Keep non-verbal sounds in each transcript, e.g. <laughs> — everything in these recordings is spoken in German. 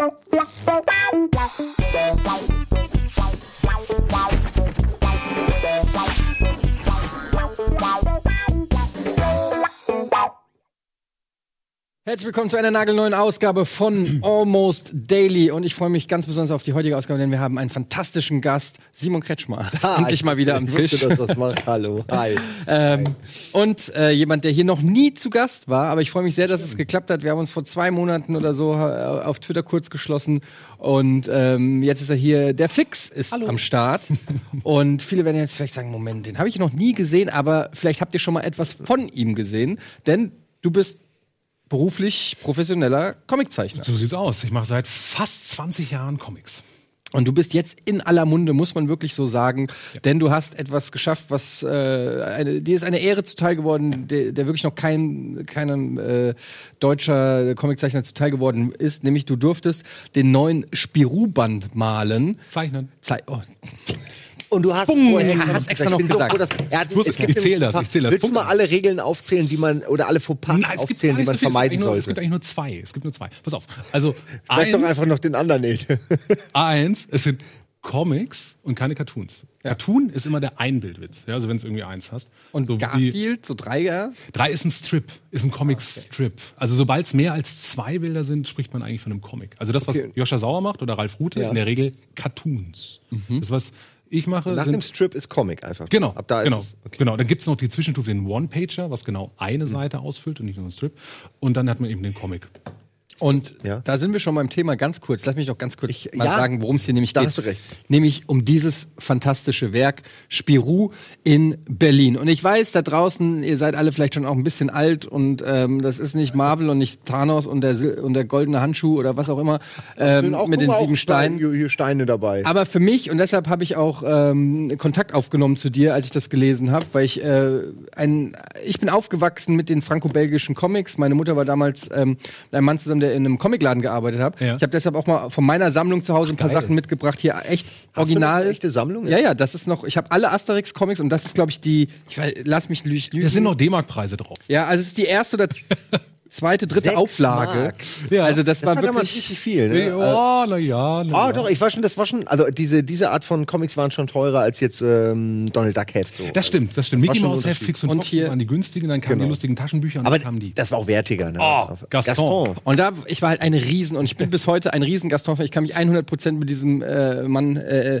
Bye. Herzlich willkommen zu einer nagelneuen Ausgabe von <clears throat> Almost Daily und ich freue mich ganz besonders auf die heutige Ausgabe, denn wir haben einen fantastischen Gast, Simon Kretschmer, Ah, <laughs> endlich ich- mal wieder am ich Tisch. Wusste, dass das macht. Hallo. <laughs> Hi. Ähm, und äh, jemand, der hier noch nie zu Gast war, aber ich freue mich sehr, dass es geklappt hat. Wir haben uns vor zwei Monaten oder so äh, auf Twitter kurz geschlossen und ähm, jetzt ist er hier. Der Flix ist am Start <laughs> und viele werden jetzt vielleicht sagen, Moment, den habe ich noch nie gesehen, aber vielleicht habt ihr schon mal etwas von ihm gesehen, denn du bist beruflich professioneller Comiczeichner. So sieht's aus. Ich mache seit fast 20 Jahren Comics. Und du bist jetzt in aller Munde, muss man wirklich so sagen, denn du hast etwas geschafft, was äh, eine, dir ist eine Ehre zuteil geworden, der, der wirklich noch kein keinem äh, deutscher Comiczeichner zuteil geworden ist, nämlich du durftest den neuen Spirou-Band malen. Zeichnen. Zei oh, Und du hast vorher er hat's extra noch so gesagt. froh, dass- er hat- Ich wusste es es. gibt Ich zähl nämlich- das, ich zähl das. Willst du mal alle Regeln aufzählen, die man oder alle Fauxpas Nein, es aufzählen, die man es gibt vermeiden eigentlich nur, Es gibt sollte? eigentlich nur zwei. Es gibt nur zwei. Pass auf. Also Sag doch eins, einfach noch den anderen nicht. <laughs> eins, es sind Comics und keine Cartoons. Cartoon ist immer der Einbildwitz, ja, also wenn es irgendwie eins hast. und so Garfield, so Dreier. Drei ist ein Strip, ist ein Comic-Strip. Also sobald es mehr als zwei Bilder sind, spricht man eigentlich von einem Comic. Also das, was Okay. Joscha Sauer macht oder Ralf Rute, Ja. in der Regel Cartoons. Das, was ich mache, Nach dem Strip ist Comic einfach. Genau, Ab da ist genau, es. Okay. genau. Dann gibt es noch die Zwischenstufe, den One-Pager, was genau eine Seite ausfüllt und nicht nur ein Strip. Und dann hat man eben den Comic. Und Ja. da sind wir schon beim Thema ganz kurz. Lass mich doch ganz kurz Ich- mal ja, sagen, worum es hier nämlich da geht. hast du recht. Nämlich um dieses fantastische Werk Spirou in Berlin. Und ich weiß, da draußen, ihr seid alle vielleicht schon auch ein bisschen alt und ähm, das ist nicht Marvel und nicht Thanos und der, und der goldene Handschuh oder was auch immer ähm, auch- mit den sieben Steinen. Hier Steine dabei. Aber für mich, und deshalb habe ich auch ähm, Kontakt aufgenommen zu dir, als ich das gelesen habe, weil ich äh, ein, ich bin aufgewachsen mit den franco-belgischen Comics. Meine Mutter war damals ähm, mit einem Mann zusammen, der in einem Comicladen gearbeitet hat. Ja. Ich habe deshalb auch mal von meiner Sammlung zu Hause ein paar geil. Sachen mitgebracht. Hier echt Hast original. eine echte Sammlung? Ja, ja, das ist noch. Ich habe alle Asterix-Comics und das ist, glaube ich, die. Ich weiß, lass mich lü- lügen. Da sind noch D-Mark-Preise drauf. Ja, also es ist die erste oder <laughs> zweite, dritte Sechs Auflage. Ja. Also das, das war war damals wirklich. richtig viel. Ne? Ja, na ja, na Ah, ja. doch, ich war schon, das war schon, also diese, diese Art von Comics waren schon teurer als jetzt ähm, Donald Duck Heft. So. Das stimmt, das stimmt. war Mickey Mouse Heft. Fix und, Und hier- waren die günstigen, dann kamen Genau. die lustigen Taschenbücher und Aber dann kamen die. das war auch wertiger. Ne? Oh, Gaston. Und da, ich war halt ein Riesen und ich bin bis heute ein riesen Gaston-Fan. Ich kann mich 100% mit diesem äh, Mann äh,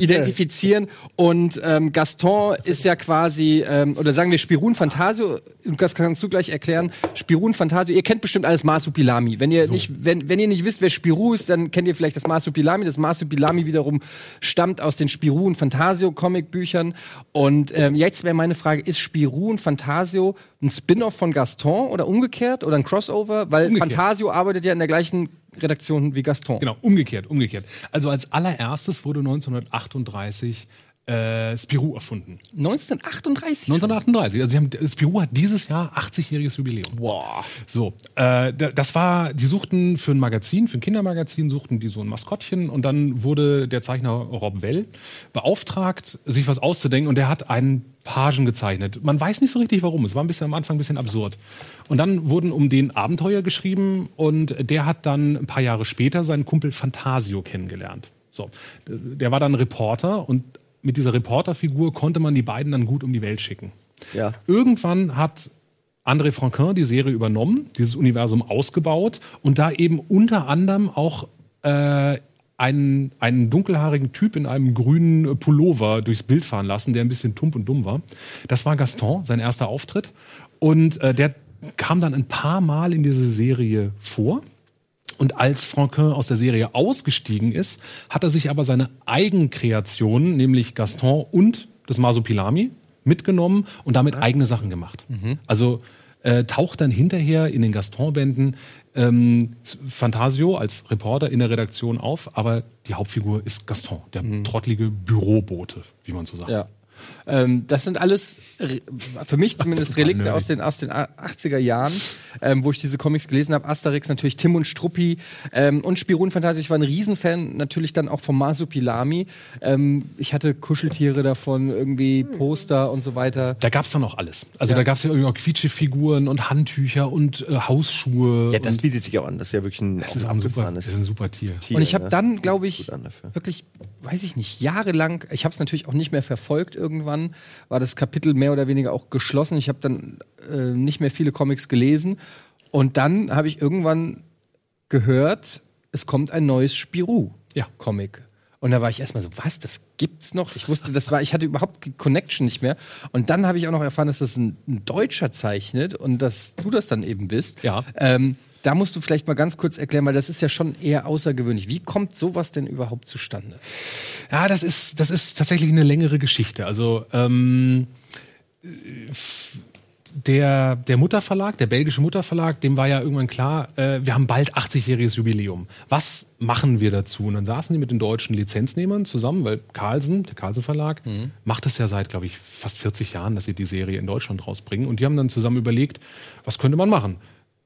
identifizieren. <laughs> Und ähm, Gaston ist ja quasi, ähm, oder sagen wir Spirun Fantasio, das kannst du gleich erklären. Spirun Fantasio, ihr kennt bestimmt alles Marsupilami. Wenn ihr, nicht, wenn, wenn ihr nicht wisst, wer Spirou ist, dann kennt ihr vielleicht das Marsupilami. Das Marsupilami wiederum stammt aus den Spirou und Fantasio Comicbüchern. Und ähm, jetzt wäre meine Frage, ist Spirou und Fantasio ein Spin-off von Gaston oder umgekehrt oder ein Crossover? Weil Umgekehrt. Fantasio arbeitet ja in der gleichen Redaktion wie Gaston. Genau, umgekehrt, umgekehrt. Also als allererstes wurde 1938 äh, Spirou erfunden. 1938. 1938. Also haben, Spirou hat dieses Jahr 80-jähriges Jubiläum. Boah. So, äh, da- das war, die suchten für ein Magazin, für ein Kindermagazin, suchten die so ein Maskottchen und dann wurde der Zeichner Rob Well beauftragt, sich was auszudenken und der hat einen Pagen gezeichnet. Man weiß nicht so richtig warum, es war ein bisschen am Anfang ein bisschen absurd. Und dann wurden um den Abenteuer geschrieben und der hat dann ein paar Jahre später seinen Kumpel Fantasio kennengelernt. So, der war dann Reporter und mit dieser Reporterfigur konnte man die beiden dann gut um die Welt schicken. Ja. Irgendwann hat André Franquin die Serie übernommen, dieses Universum ausgebaut und da eben unter anderem auch äh, einen, einen dunkelhaarigen Typ in einem grünen Pullover durchs Bild fahren lassen, der ein bisschen tump und dumm war. Das war Gaston, sein erster Auftritt. Und äh, der kam dann ein paar Mal in diese Serie vor. Und als Franquin aus der Serie ausgestiegen ist, hat er sich aber seine Eigenkreationen, nämlich Gaston und das Masopilami, mitgenommen und damit eigene Sachen gemacht. Also äh, taucht dann hinterher in den Gaston-Bänden ähm, Fantasio als Reporter in der Redaktion auf, aber die Hauptfigur ist Gaston, der trottlige Bürobote, wie man so sagt. Ja. Ähm, das sind alles, für mich zumindest Relikte aus den, aus den 80er Jahren, ähm, wo ich diese Comics gelesen habe. Asterix natürlich, Tim und Struppi ähm, und Spirun Fantasie. Ich war ein Riesenfan natürlich dann auch vom Masupilami. Ähm, ich hatte Kuscheltiere davon, irgendwie Poster und so weiter. Da gab es dann auch alles. Also Ja. da gab es ja irgendwie auch Quietschefiguren und Handtücher und äh, Hausschuhe. Ja, das bietet sich auch an. Das ist ja wirklich ein, das ist ein super, das ist ein super Tier. Tier, Und ich habe ne? dann, glaube ich, wirklich, weiß ich nicht, jahrelang, ich habe es natürlich auch nicht mehr verfolgt irgendwann, war das Kapitel mehr oder weniger auch geschlossen. Ich habe dann äh, nicht mehr viele Comics gelesen. Und dann habe ich irgendwann gehört, es kommt ein neues Spirou-Comic. Und da war ich erstmal so, was, das gibt's noch? Ich wusste, das war, ich hatte überhaupt die Connection nicht mehr. Und dann habe ich auch noch erfahren, dass das ein, ein Deutscher zeichnet und dass du das dann eben bist. Ja. Ähm, da musst du vielleicht mal ganz kurz erklären, weil das ist ja schon eher außergewöhnlich. Wie kommt sowas denn überhaupt zustande? Ja, das ist, das ist tatsächlich eine längere Geschichte. Also ähm, der, der Mutterverlag, der belgische Mutterverlag, dem war ja irgendwann klar, äh, wir haben bald 80-jähriges Jubiläum. Was machen wir dazu? Und dann saßen die mit den deutschen Lizenznehmern zusammen, weil Carlsen, der Carlsen Verlag, macht es ja seit, glaube ich, fast 40 Jahren, dass sie die Serie in Deutschland rausbringen. Und die haben dann zusammen überlegt, was könnte man machen?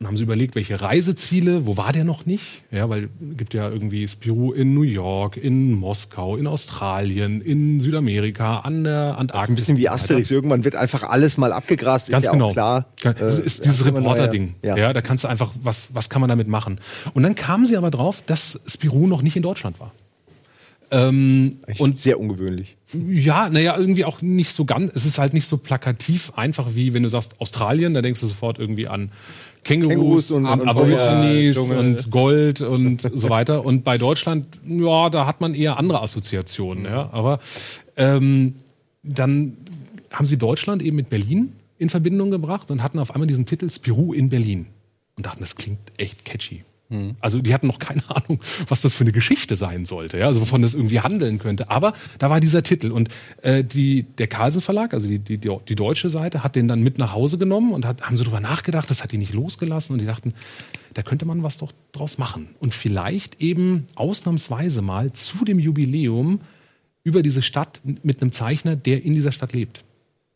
Dann haben sie überlegt, welche Reiseziele, wo war der noch nicht? Ja, weil es gibt ja irgendwie Spirou in New York, in Moskau, in Australien, in Südamerika, an der Antarktis. Ein bisschen wie weiter. Asterix. Irgendwann wird einfach alles mal abgegrast. Ganz ist ja genau. Auch klar. Ja, Das Äh, ist dieses ja, Reporter-Ding. Ja. Ja. da kannst du einfach, was, was kann man damit machen? Und dann kamen sie aber drauf, dass Spirou noch nicht in Deutschland war. Ähm, und sehr ungewöhnlich. ja, naja, irgendwie auch nicht so ganz, es ist halt nicht so plakativ einfach wie wenn du sagst Australien, da denkst du sofort irgendwie an Kängurus, Kängurus und- und, und Aborigines Dschungel. und Gold und <laughs> so weiter. Und bei Deutschland, ja, da hat man eher andere Assoziationen. Ja. Aber ähm, dann haben sie Deutschland eben mit Berlin in Verbindung gebracht und hatten auf einmal diesen Titel Spirou in Berlin. Und dachten, das klingt echt catchy. Also die hatten noch keine <laughs> Ahnung, was das für eine Geschichte sein sollte, ja? also wovon das irgendwie handeln könnte. Aber da war dieser Titel und äh, die, der Carlsen Verlag, also die, die, die, deutsche Seite, hat den dann mit nach Hause genommen und hat, haben so drüber nachgedacht, das hat die nicht losgelassen und die dachten, da könnte man was doch draus machen. Und vielleicht eben ausnahmsweise mal zu dem Jubiläum über diese Stadt mit einem Zeichner, der in dieser Stadt lebt.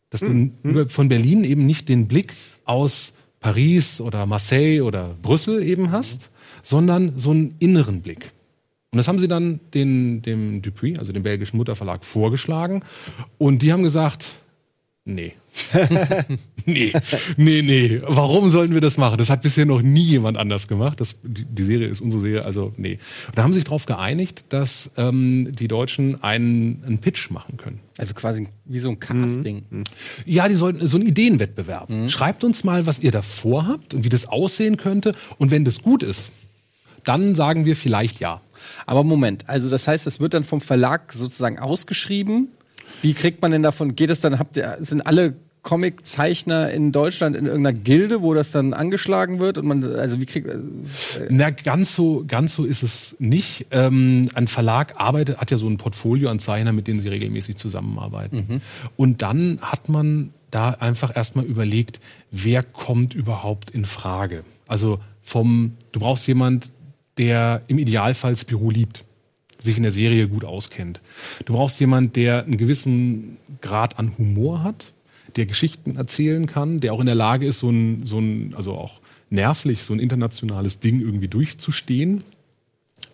Dass du über, von Berlin eben nicht den Blick aus Paris oder Marseille oder Brüssel eben hast, sondern so einen inneren Blick. Und das haben sie dann den, dem Dupuis, also dem belgischen Mutterverlag, vorgeschlagen. Und die haben gesagt, nee. <laughs> nee, nee, nee. Warum sollen wir das machen? Das hat bisher noch nie jemand anders gemacht. Das, die, Serie ist unsere Serie, also nee. Und da haben sie sich darauf geeinigt, dass ähm, die Deutschen einen, einen Pitch machen können. Also quasi wie so ein Casting. Ja, die sollten so einen Ideenwettbewerb. Schreibt uns mal, was ihr da vorhabt und wie das aussehen könnte. Und wenn das gut ist, dann sagen wir vielleicht ja. Aber Moment, also das heißt, es wird dann vom Verlag sozusagen ausgeschrieben. Wie kriegt man denn davon? Geht es dann, habt ihr, sind alle Comiczeichner in Deutschland in irgendeiner Gilde, wo das dann angeschlagen wird? Und man, also wie kriegt. äh, Na, ganz so, ganz so ist es nicht. Ähm, ein Verlag arbeitet, hat ja so ein Portfolio an Zeichnern, mit denen sie regelmäßig zusammenarbeiten. Und dann hat man da einfach erstmal überlegt, wer kommt überhaupt in Frage. Also vom, du brauchst jemand, der im Idealfall Spirou liebt, sich in der Serie gut auskennt. Du brauchst jemand, der einen gewissen Grad an Humor hat, der Geschichten erzählen kann, der auch in der Lage ist, so ein, so ein also auch nervlich so ein internationales Ding irgendwie durchzustehen.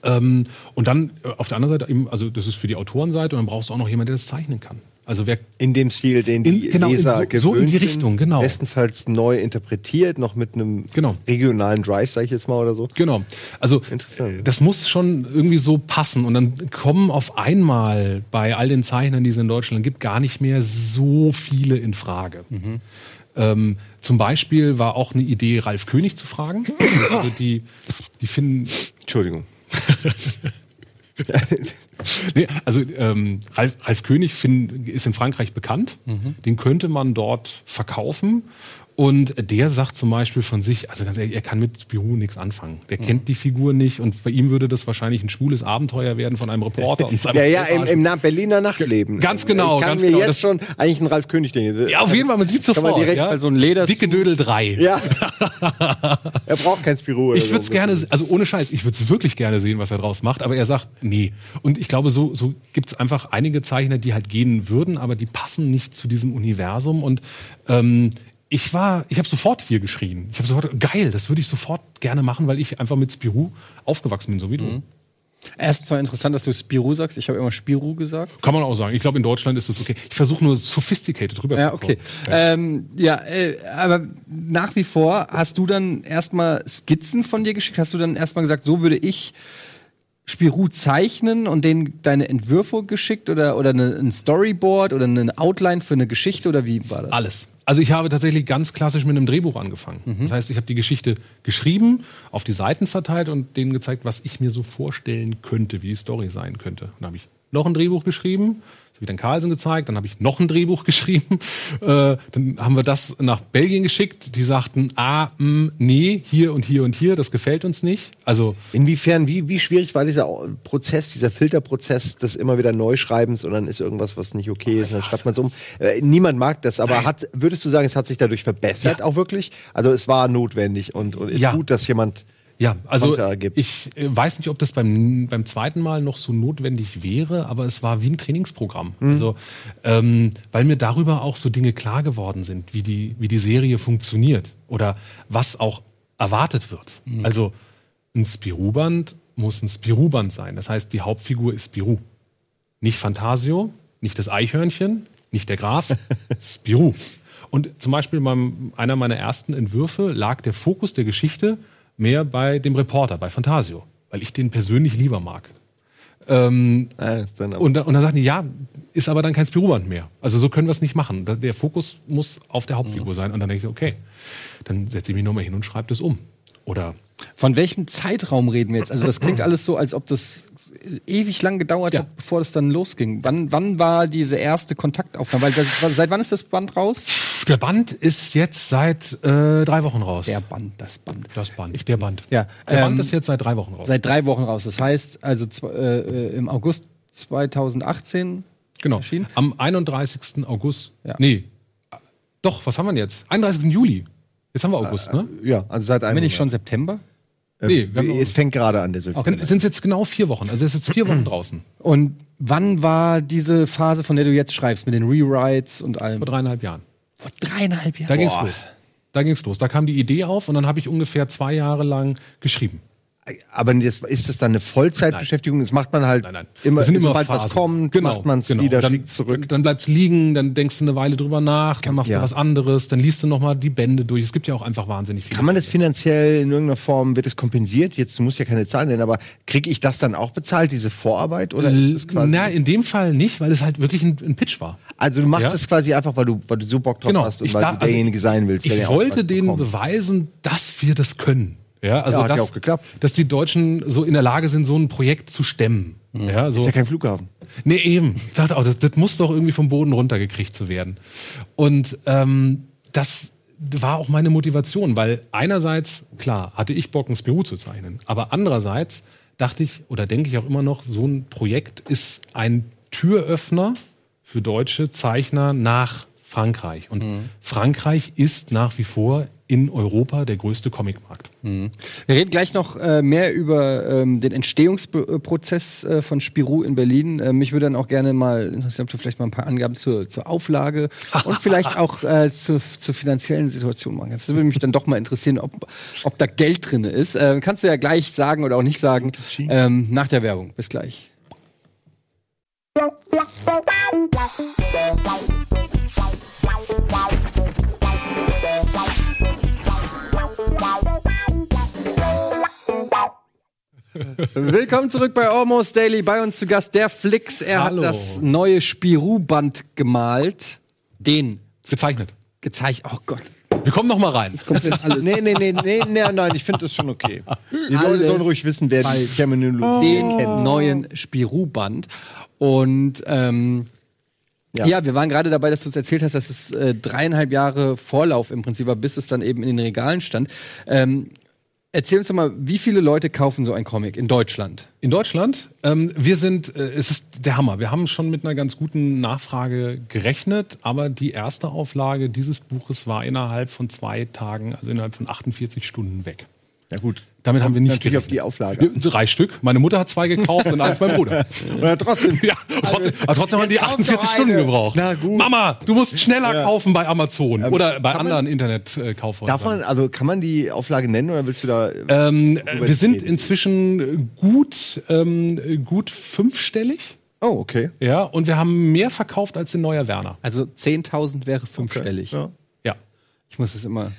Ähm, und dann äh, auf der anderen Seite eben, also das ist für die Autorenseite, und dann brauchst du auch noch jemanden, der das zeichnen kann. Also wer In dem Stil, den die In- genau, in Leser so- gewöhnt so in die sind. Richtung, genau. Bestenfalls neu interpretiert, noch mit einem Genau. regionalen Drive, sag ich jetzt mal, oder so. Genau. Also Interessant. das muss schon irgendwie so passen. Und dann kommen auf einmal bei all den Zeichnern, die es in Deutschland gibt, gar nicht mehr so viele in Frage. Ähm, zum Beispiel war auch eine Idee, Ralf König zu fragen. <laughs> Also die, die finden, Entschuldigung. <laughs> nee, also ähm, Ralf, Ralf König find, ist in Frankreich bekannt. Den könnte man dort verkaufen Und der sagt zum Beispiel von sich, also ganz ehrlich, er kann mit Spirou nichts anfangen. Der Mhm. kennt die Figur nicht und bei ihm würde das wahrscheinlich ein schwules Abenteuer werden von einem Reporter. Und seinem Ja, ja, im, im Berliner Nachtleben. Ganz genau, Ich kann ganz mir genau. jetzt Das- schon eigentlich einen Ralf König denken. Ja, auf jeden Fall, man sieht Kann man sofort. direkt ja? bei so einem Leder- Dicke Dödel 3. Ja. <laughs> er braucht kein Spirou. Ich würde es so. gerne, also ohne Scheiß, ich würde es wirklich gerne sehen, was er draus macht, aber er sagt, nee. Und ich glaube, so, so gibt es einfach einige Zeichner, die halt gehen würden, aber die passen nicht zu diesem Universum. Und ähm, ich war, ich habe sofort hier geschrien. Ich habe sofort, geil, das würde ich sofort gerne machen, weil ich einfach mit Spirou aufgewachsen bin, so wie du. Erst zwar interessant, dass du Spirou sagst. Ich habe immer Spirou gesagt. Kann man auch sagen. Ich glaube, in Deutschland ist es okay. Ich versuche nur sophisticated drüber Ja, zu okay. kommen. Ähm, ja, äh, aber nach wie vor hast du dann erstmal Skizzen von dir geschickt? Hast du dann erstmal gesagt, so würde ich Spirou zeichnen und denen deine Entwürfe geschickt oder, oder eine, ein Storyboard oder eine Outline für eine Geschichte oder wie war das? Alles. Also ich habe tatsächlich ganz klassisch mit einem Drehbuch angefangen. Das heißt, ich habe die Geschichte geschrieben, auf die Seiten verteilt und denen gezeigt, was ich mir so vorstellen könnte, wie die Story sein könnte. Und dann habe ich noch ein Drehbuch geschrieben, das habe ich dann Carlsen gezeigt, dann habe ich noch ein Drehbuch <laughs> geschrieben, äh, dann haben wir das nach Belgien geschickt, die sagten, ah, mh, nee, hier und hier und hier, das gefällt uns nicht. Also Inwiefern, wie, wie schwierig war dieser Prozess, dieser Filterprozess des immer wieder Neuschreibens und dann ist irgendwas, was nicht okay ist, und dann schreibt man es um. Äh, niemand mag das, aber hat, würdest du sagen, es hat sich dadurch verbessert Ja. auch wirklich? Also es war notwendig und, und ist Ja. gut, dass jemand Ja, also ich äh, weiß nicht, ob das beim, beim zweiten Mal noch so notwendig wäre, aber es war wie ein Trainingsprogramm. Mhm. Also, ähm, weil mir darüber auch so Dinge klar geworden sind, wie die, wie die Serie funktioniert oder was auch erwartet wird. Mhm. Also ein Spirou-Band muss ein Spirou-Band sein. Das heißt, die Hauptfigur ist Spirou. Nicht Fantasio, nicht das Eichhörnchen, nicht der Graf, <laughs> Spirou. Und zum Beispiel beim, einer meiner ersten Entwürfe lag der Fokus der Geschichte mehr bei dem Reporter, bei Fantasio, weil ich den persönlich lieber mag. Ähm, äh, ist dann und, und dann sagten die, ja, ist aber dann kein Spirou-Band mehr. Also so können wir es nicht machen. Der Fokus muss auf der Hauptfigur sein. Und dann denke ich, okay, dann setze ich mich nochmal hin und schreibe das um. Oder Von welchem Zeitraum reden wir jetzt? Also das klingt <clears throat> alles so, als ob das ewig lang gedauert Ja. hat, bevor das dann losging. Wann, wann war diese erste Kontaktaufnahme? Weil seit wann ist das Band raus? der Band ist jetzt seit äh, drei Wochen raus. Der Band, das Band. Das Band, der Band. Ja, Der ähm, Band ist jetzt seit drei Wochen raus. Seit drei Wochen raus. Das heißt, also äh, äh, im August 2018 Genau. erschienen. Am 31. August. Ja. Nee. Doch, was haben wir denn jetzt? 31. Juli. Jetzt haben wir August, ne? ja, also seit einem Bin ich schon September? Nee, wir haben es fängt gerade an, der September. Dann sind es jetzt genau vier Wochen. Also es ist jetzt vier Wochen <clears throat> draußen. Und wann war diese Phase, von der du jetzt schreibst, mit den Rewrites und allem? Vor dreieinhalb Jahren. Vor dreieinhalb Jahren. Da ging's Boah. los. Da ging's los. Da kam die Idee auf und dann habe ich ungefähr zwei Jahre lang geschrieben. Aber jetzt, ist das dann eine Vollzeitbeschäftigung? Das macht man halt Nein, nein. immer, Das sind immer sobald was kommt, genau, macht man es genau. wieder, dann, zurück. Dann bleibt's liegen, dann denkst du eine Weile drüber nach, dann machst Ja. du was anderes, dann liest du nochmal die Bände durch. Es gibt ja auch einfach wahnsinnig viele. Kann man das finanziell in irgendeiner Form, wird es kompensiert? Jetzt, du musst ja keine Zahlen nennen, aber kriege ich das dann auch bezahlt, diese Vorarbeit? Oder ist es quasi. Na, in dem Fall nicht, weil es halt wirklich ein, ein Pitch war. also du machst Ja. es quasi einfach, weil du, weil du so Bock drauf Genau. hast und Ich weil da- du derjenige sein willst. Ich wollte denen bekommt. beweisen, dass wir das können. Ja, also Ja, hat ja dass, auch geklappt. dass die Deutschen so in der Lage sind, so ein Projekt zu stemmen. Ja, so. Ist ja kein Flughafen. Nee, eben. Ich dachte auch, das, das muss doch irgendwie vom Boden runtergekriegt zu werden. Und ähm, das war auch meine Motivation, weil einerseits, klar, hatte ich Bock, ein Spirou zu zeichnen, aber andererseits dachte ich oder denke ich auch immer noch, so ein Projekt ist ein Türöffner für deutsche Zeichner nach Frankreich. Und Frankreich ist nach wie vor in Europa der größte Comicmarkt. Wir reden gleich noch äh, mehr über ähm, den Entstehungsprozess äh, von Spirou in Berlin. Äh, mich würde dann auch gerne mal interessieren, ob du vielleicht mal ein paar Angaben zur, zur Auflage und <laughs> vielleicht auch äh, zur, zur finanziellen Situation machen kannst. Das würde mich dann doch mal interessieren, ob, ob da Geld drin ist. Ähm, kannst du ja gleich sagen oder auch nicht sagen. Ähm, nach der Werbung. Bis gleich. Willkommen zurück bei Almost Daily. Bei uns zu Gast der Flix. Er Hallo. hat das neue Spirou-Band gemalt. Den Gezeichnet. gezeichnet. Oh Gott. Wir kommen noch mal rein. Kommt jetzt alles. Nee, nee, nee, nee, nee, nein, ich finde das schon okay. <laughs> Die sollen ruhig wissen, wer die Terminologie den kennt. neuen Spirou-Band. Und ähm, Ja. ja. wir waren gerade dabei, dass du uns erzählt hast, dass es äh, dreieinhalb Jahre Vorlauf im Prinzip war, bis es dann eben in den Regalen stand. Ähm, Erzähl uns doch mal, wie viele Leute kaufen so ein Comic in Deutschland? In Deutschland? Ähm, wir sind, äh, es ist der Hammer. Wir haben schon mit einer ganz guten Nachfrage gerechnet, aber die erste Auflage dieses Buches war innerhalb von zwei Tagen, also innerhalb von 48 Stunden weg. Ja gut, damit haben wir nicht natürlich gerechnet. auf die Auflage. Drei Stück. Meine Mutter hat zwei gekauft und eins mein Bruder. <laughs> ja, trotzdem. Ja, trotzdem, aber trotzdem haben die 48 Stunden gebraucht. Na gut. Mama, du musst schneller ja. kaufen bei Amazon ähm, oder bei anderen Internetkaufhäusern. Darf man, also kann man die Auflage nennen oder willst du da? Ähm, wir sind reden? inzwischen gut, ähm, gut fünfstellig. Oh, okay. Ja, und wir haben mehr verkauft als in Neuer Werner. Also 10.000 wäre fünfstellig. Okay. Ja. ja. Ich muss es immer.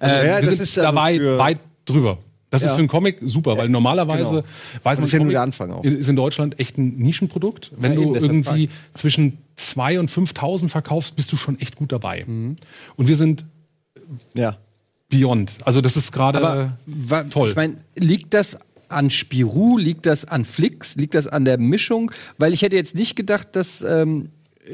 Also, äh, ja, wir sind da also weit, weit drüber. Das ja. ist für einen Comic super, weil normalerweise genau. weiß man, Anfang auch. ist in Deutschland echt ein Nischenprodukt. Wenn ja, du irgendwie zwischen 2 und 5.000 verkaufst, bist du schon echt gut dabei. Mhm. Und wir sind ja. beyond. Also das ist gerade toll. Ich meine, liegt das an Spirou, liegt das an Flix, liegt das an der Mischung? Weil ich hätte jetzt nicht gedacht, dass ähm,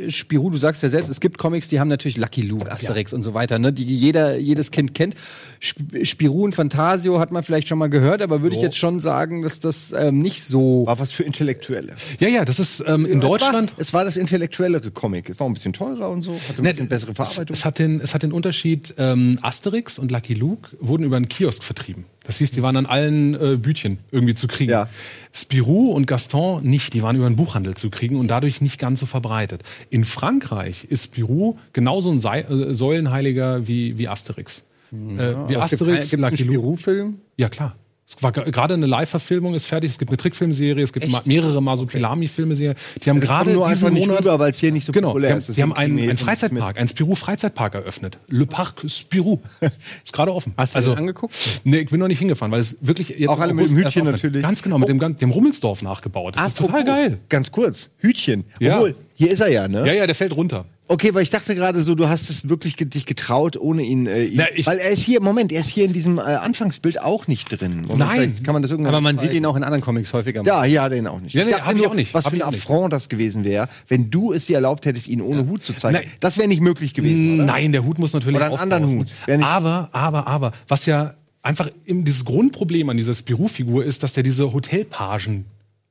Spirou, du sagst ja selbst, es gibt Comics, die haben natürlich Lucky Luke, Asterix ja. und so weiter, ne, die jeder, jedes Kind kennt. Spirou und Fantasio hat man vielleicht schon mal gehört, aber würde so. ich jetzt schon sagen, dass das ähm, nicht so. War was für Intellektuelle. Ja, ja, das ist ähm, in es Deutschland. War, es war das intellektuellere Comic. Es war ein bisschen teurer und so, hatte ein bisschen bessere Verarbeitung. Es, es, hat den, es hat den Unterschied, ähm, Asterix und Lucky Luke wurden über einen Kiosk vertrieben. Das hieß, die waren an allen äh, Bütchen irgendwie zu kriegen. Ja. Spirou und Gaston nicht, die waren über den Buchhandel zu kriegen und dadurch nicht ganz so verbreitet. In Frankreich ist Spirou genauso ein Se äh, Säulenheiliger wie, wie Asterix. Ja, äh, wie Asterix. Gibt es einen Spirou-Film? Ja, klar. Es war gerade eine Live-Verfilmung ist fertig. Es gibt eine Trickfilmserie, es gibt Echt? mehrere Masopilami-Filme. Die haben gerade diesen Monat, weil es hier nicht so genau, populär ist. Die haben, die haben einen, einen Freizeitpark, einen Spirou-Freizeitpark eröffnet. Le Parc Spirou. <laughs> ist gerade offen. Hast du also, den angeguckt? Nee, ich bin noch nicht hingefahren, weil es wirklich jetzt auch alle mit dem Hütchen natürlich. Ganz genau, mit dem, dem Rummelsdorf nachgebaut. Das ah, ist total geil. Ganz kurz, Hütchen. Obwohl, ja. Hier ist er ja, ne? Ja, ja, der fällt runter. Okay, weil ich dachte gerade so, du hast es wirklich dich getraut, ohne ihn. Äh, Na, weil er ist hier, Moment, er ist hier in diesem äh, Anfangsbild auch nicht drin. Moment, Nein, kann man das irgendwann. Aber man sieht ihn auch in anderen Comics häufiger. Ja, hier hat er ihn auch nicht. Ja, nee, hab ich auch nicht. Was für ein Affront das gewesen wäre, wenn du es dir erlaubt hättest, ihn ohne ja. Hut zu zeigen. Nein. Das wäre nicht möglich gewesen. Oder? Nein, der Hut muss natürlich oder einen anderen Hut. Aber, aber, aber, was ja einfach dieses Grundproblem an dieser Spirou-Figur ist, dass der diese Hotelpagen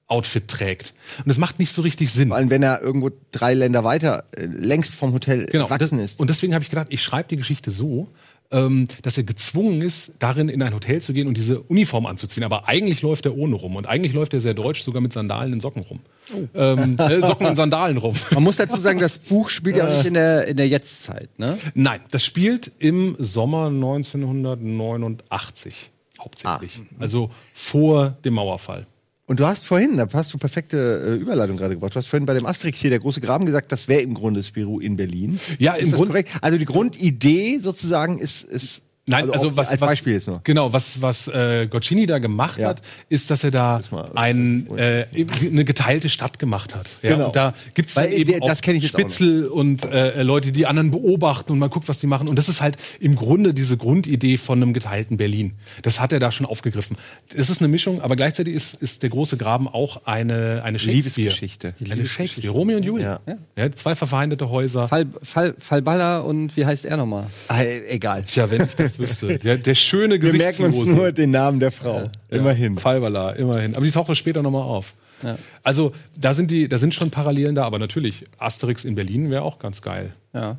Outfit trägt. Und das macht nicht so richtig Sinn. Vor allem, wenn er irgendwo drei Länder weiter äh, längst vom Hotel genau, gewachsen ist. Und deswegen habe ich gedacht, ich schreibe die Geschichte so, ähm, dass er gezwungen ist, darin in ein Hotel zu gehen und diese Uniform anzuziehen. Aber eigentlich läuft er ohne rum. Und eigentlich läuft er sehr deutsch, sogar mit Sandalen und Socken rum. Oh. Ähm, äh, Socken und Sandalen rum. Man muss dazu sagen, das Buch spielt ja auch nicht in der, in der Jetztzeit, ne? Nein, das spielt im Sommer 1989 hauptsächlich. Ah. Also vor dem Mauerfall. Und du hast vorhin, da hast du perfekte äh, Überleitung gerade gebracht. Du hast vorhin bei dem Asterix hier, der große Graben, gesagt, das wäre im Grunde Spirou in Berlin. Ja, im Grunde. Also die Grundidee sozusagen ist, ist Nein, also, also was, als Beispiel jetzt nur. Genau, was, was äh, Gocchini da gemacht ja. hat, ist, dass er da ein, äh, eine geteilte Stadt gemacht hat. Ja? Genau. Und da gibt es eben der, auch Spitzel auch und äh, Leute, die anderen beobachten und man guckt, was die machen. Und das ist halt im Grunde diese Grundidee von einem geteilten Berlin. Das hat er da schon aufgegriffen. Es ist eine Mischung, aber gleichzeitig ist, ist der große Graben auch eine, eine Shakespeare-Geschichte. Eine Shakespeare. Romeo und Julia. Ja. ja. zwei verfeindete Häuser. Fall, Fall, Fallballer und wie heißt er nochmal? Ah, egal. Tja, wenn ich das das wüsste. Der, der schöne Wir merken uns nur den Namen der Frau. Ja, immerhin. Ja, Falbala, immerhin. Aber die taucht später nochmal auf. Ja. Also da sind, die, da sind schon Parallelen da, aber natürlich, Asterix in Berlin wäre auch ganz geil. Ja.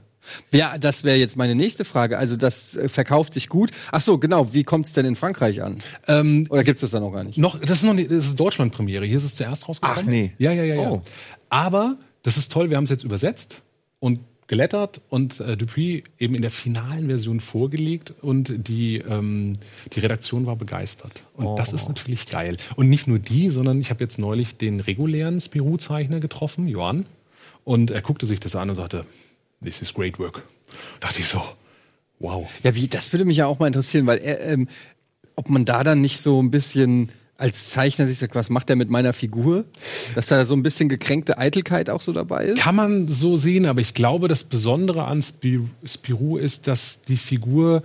Ja, das wäre jetzt meine nächste Frage. Also das äh, verkauft sich gut. Ach so, genau. Wie kommt es denn in Frankreich an? Ähm, Oder gibt es das da noch gar nicht? Noch, das ist noch nicht, das ist Deutschland-Premiere. Hier ist es zuerst rausgekommen. Ach nee. Ja, ja, ja, ja. Oh. Aber das ist toll. Wir haben es jetzt übersetzt und gelettert und äh, Dupuis eben in der finalen Version vorgelegt und die, ähm, die Redaktion war begeistert. Und oh. das ist natürlich geil. Und nicht nur die, sondern ich habe jetzt neulich den regulären Spirou-Zeichner getroffen, Johann, und er guckte sich das an und sagte, this is great work. Da dachte ich so, wow. Ja, wie, das würde mich ja auch mal interessieren, weil er, ähm, ob man da dann nicht so ein bisschen als Zeichner sich sagt, was macht er mit meiner Figur? Dass da so ein bisschen gekränkte Eitelkeit auch so dabei ist? Kann man so sehen, aber ich glaube, das Besondere an Spirou ist, dass die Figur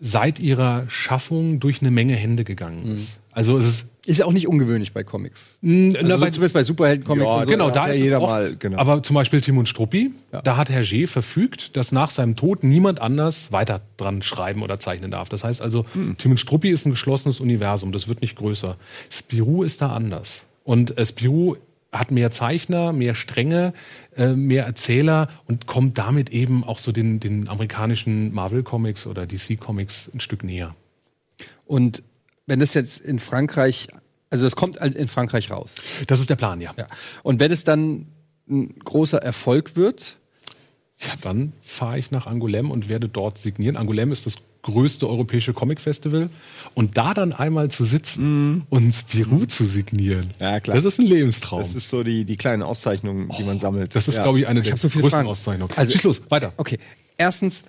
seit ihrer Schaffung durch eine Menge Hände gegangen mhm. Also es ist Ist ja auch nicht ungewöhnlich bei Comics. na, Also so bei- zumindest bei Superhelden-Comics. Ja, so. genau, da ist jeder oft, mal, genau. Aber zum Beispiel Tim und Struppi, Ja. da hat Hergé verfügt, dass nach seinem Tod niemand anders weiter dran schreiben oder zeichnen darf. Das heißt also, Hm. Tim und Struppi ist ein geschlossenes Universum, das wird nicht größer. Spirou ist da anders. Und äh, Spirou hat mehr Zeichner, mehr Stränge, äh, mehr Erzähler und kommt damit eben auch so den, den amerikanischen Marvel-Comics oder DC-Comics ein Stück näher. Und wenn das jetzt in Frankreich, also es kommt halt in Frankreich raus. Das ist der Plan, ja. Ja. Und wenn es dann ein großer Erfolg wird, Ja, dann fahre ich nach Angoulême und werde dort signieren. Angoulême ist das größte europäische Comic-Festival. Und da dann einmal zu sitzen und Spirou zu signieren. Ja, klar. das ist ein Lebenstraum. Das ist so die, die kleinen Auszeichnungen, die man sammelt. Das ist, Ja. glaube ich, eine der hab so größten Fragen. Auszeichnungen. Also- Schieß los, weiter. okay. Erstens,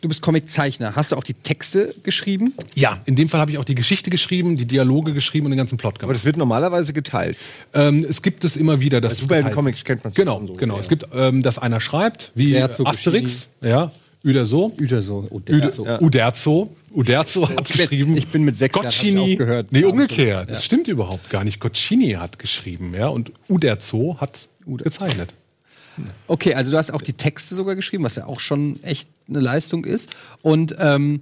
du bist Comiczeichner. Hast du auch die Texte geschrieben? Ja, in dem Fall habe ich auch die Geschichte geschrieben, die Dialoge geschrieben und den ganzen Plot Aber gemacht. das wird normalerweise geteilt. Ähm, es gibt es immer wieder, dass es geteilt Superhelden-Comics kennt man Genau, so, genau. ja. Es gibt, ähm, dass einer schreibt, wie Uderzo, Asterix, ja, Uderzo. Uderzo. Uderzo. Uderzo. Uderzo. Uderzo hat Ich geschrieben. ich bin mit sechs Jahren, aufgehört. Nee, Ja, umgekehrt. so. Das Ja. stimmt überhaupt gar nicht. Gocchini hat geschrieben, ja, und Uderzo hat gezeichnet. Okay, also du hast auch die Texte sogar geschrieben, was ja auch schon echt eine Leistung ist. Und ähm,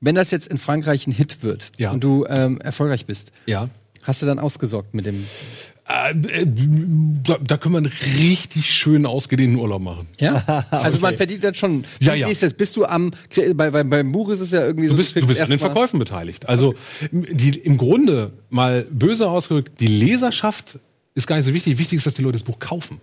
wenn das jetzt in Frankreich ein Hit wird Ja. und du ähm, erfolgreich bist, Ja. hast du dann ausgesorgt mit dem. Äh, äh, da, da wir einen richtig schönen ausgedehnten Urlaub machen. Ja? <laughs> Also man verdient dann schon. Ja, Wie ja. ist das? Bist du am. Bei, bei, beim Buch ist es ja irgendwie so. Du bist, du kriegst bist an den Verkäufen beteiligt. Also die, im Grunde, mal böse ausgedrückt, die Leserschaft ist gar nicht so wichtig. Wichtig ist, dass die Leute das Buch kaufen.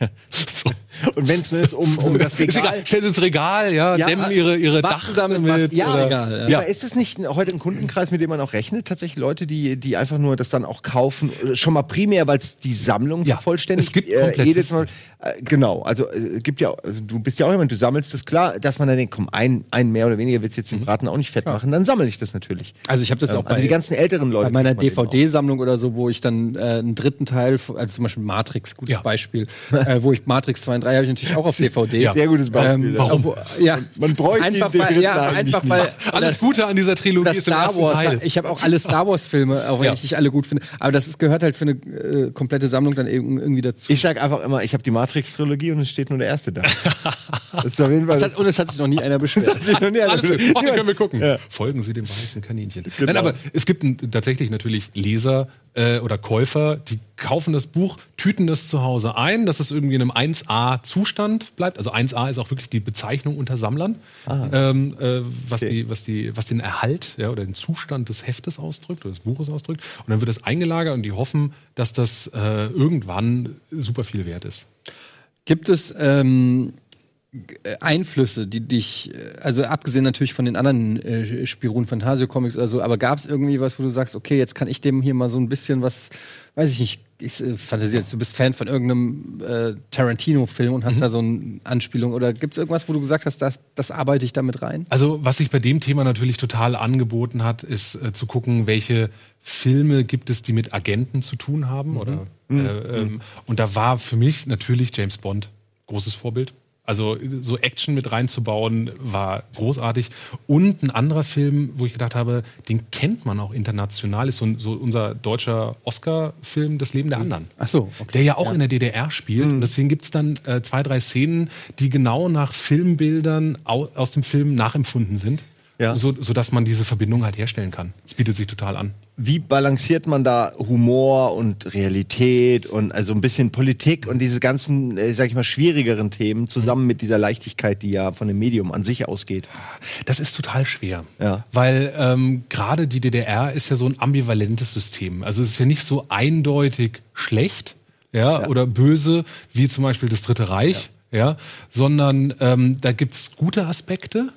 <laughs> so. Und wenn es nur ist, um, um das <laughs> Ist egal. Regal. Stellen Sie ins Regal, ja, Ja, dämmen ihre, ihre was Dach damit machst, ja, oder- egal, ja. Ja. Aber ist es nicht heute ein Kundenkreis, mit dem man auch rechnet? Tatsächlich Leute, die, die einfach nur das dann auch kaufen, äh, schon mal primär, weil es die Sammlung Ja, vervollständigt. es gibt äh, jedes Mal. Äh, genau, also äh, gibt ja, also, du bist ja auch jemand, du sammelst das klar, dass man dann denkt, komm, ein, ein mehr oder weniger willst jetzt den Braten auch nicht fett machen, dann sammle ich das natürlich. Also ich habe das Ähm, auch bei, also die ganzen älteren Leute. bei meiner DVD-Sammlung oder so, wo ich dann äh, einen dritten Teil, also zum Beispiel Matrix, gutes Ja. Beispiel, <laughs> äh, wo ich Matrix 2 und 3 habe ich natürlich auch auf <laughs> DVD. auch. Sehr gutes Beispiel. Ähm, ja. warum? obwohl- Ja, Man bräuchte einfach den weil, ja, einfach nicht. weil Alles das- Gute an dieser Trilogie das ist Star Wars. Teil. Ich habe auch alle Star Wars Filme, auch wenn Ja. ich nicht alle gut finde. Aber das ist, gehört halt für eine äh, komplette Sammlung dann eben irgendwie dazu. Ich sag einfach immer, ich habe die Matrix-Trilogie und es steht nur der erste da. <laughs> das ist auf jeden Fall. Das hat, und es hat sich noch nie einer beschwert. Alles gut. Ach, dann können wir gucken. Ja. Folgen Sie dem weißen Kaninchen. Genau. Nein, aber es gibt tatsächlich natürlich Leser äh, oder Käufer, die kaufen das Buch, tüten das zu Hause ein, dass es irgendwie in einem 1A-Zustand bleibt. Also 1A ist auch wirklich die Bezeichnung unter Sammlern, ähm, äh, was, Okay. die, was, die, was den Erhalt ja, oder den Zustand des Heftes ausdrückt oder des Buches ausdrückt. Und dann wird es eingelagert und die hoffen, dass das äh, irgendwann super viel wert ist. Gibt es ähm, äh, Einflüsse, die dich, äh, also abgesehen natürlich von den anderen äh, Spirun Fantasio Comics oder so, aber gab es irgendwie was, wo du sagst, okay, jetzt kann ich dem hier mal so ein bisschen was, weiß ich nicht, ich äh, fantasiere jetzt, du bist Fan von irgendeinem äh, Tarantino-Film und hast Mhm. da so eine Anspielung oder gibt es irgendwas, wo du gesagt hast, das, das arbeite ich damit rein? Also, was sich bei dem Thema natürlich total angeboten hat, ist äh, zu gucken, welche Filme gibt es, die mit Agenten zu tun haben. Oder, äh, ähm, und da war für mich natürlich James Bond großes Vorbild. Also so Action mit reinzubauen, war großartig. Und ein anderer Film, wo ich gedacht habe, den kennt man auch international, ist so, ein, so unser deutscher Oscar-Film, Das Leben der anderen. Ach so, okay. Der ja auch in der DDR spielt. Und deswegen gibt es dann äh, zwei, drei Szenen, die genau nach Filmbildern au aus dem Film nachempfunden sind. Ja. So, sodass man diese Verbindung halt herstellen kann. Es bietet sich total an. Wie balanciert man da Humor und Realität und also ein bisschen Politik und diese ganzen, äh, sag ich mal, schwierigeren Themen zusammen mit dieser Leichtigkeit, die ja von dem Medium an sich ausgeht? Das ist total schwer. Ja. Weil ähm, gerade die DDR ist ja so ein ambivalentes System. Also es ist ja nicht so eindeutig schlecht ja, oder böse wie zum Beispiel das Dritte Reich, ja, sondern ähm, da gibt's gute Aspekte.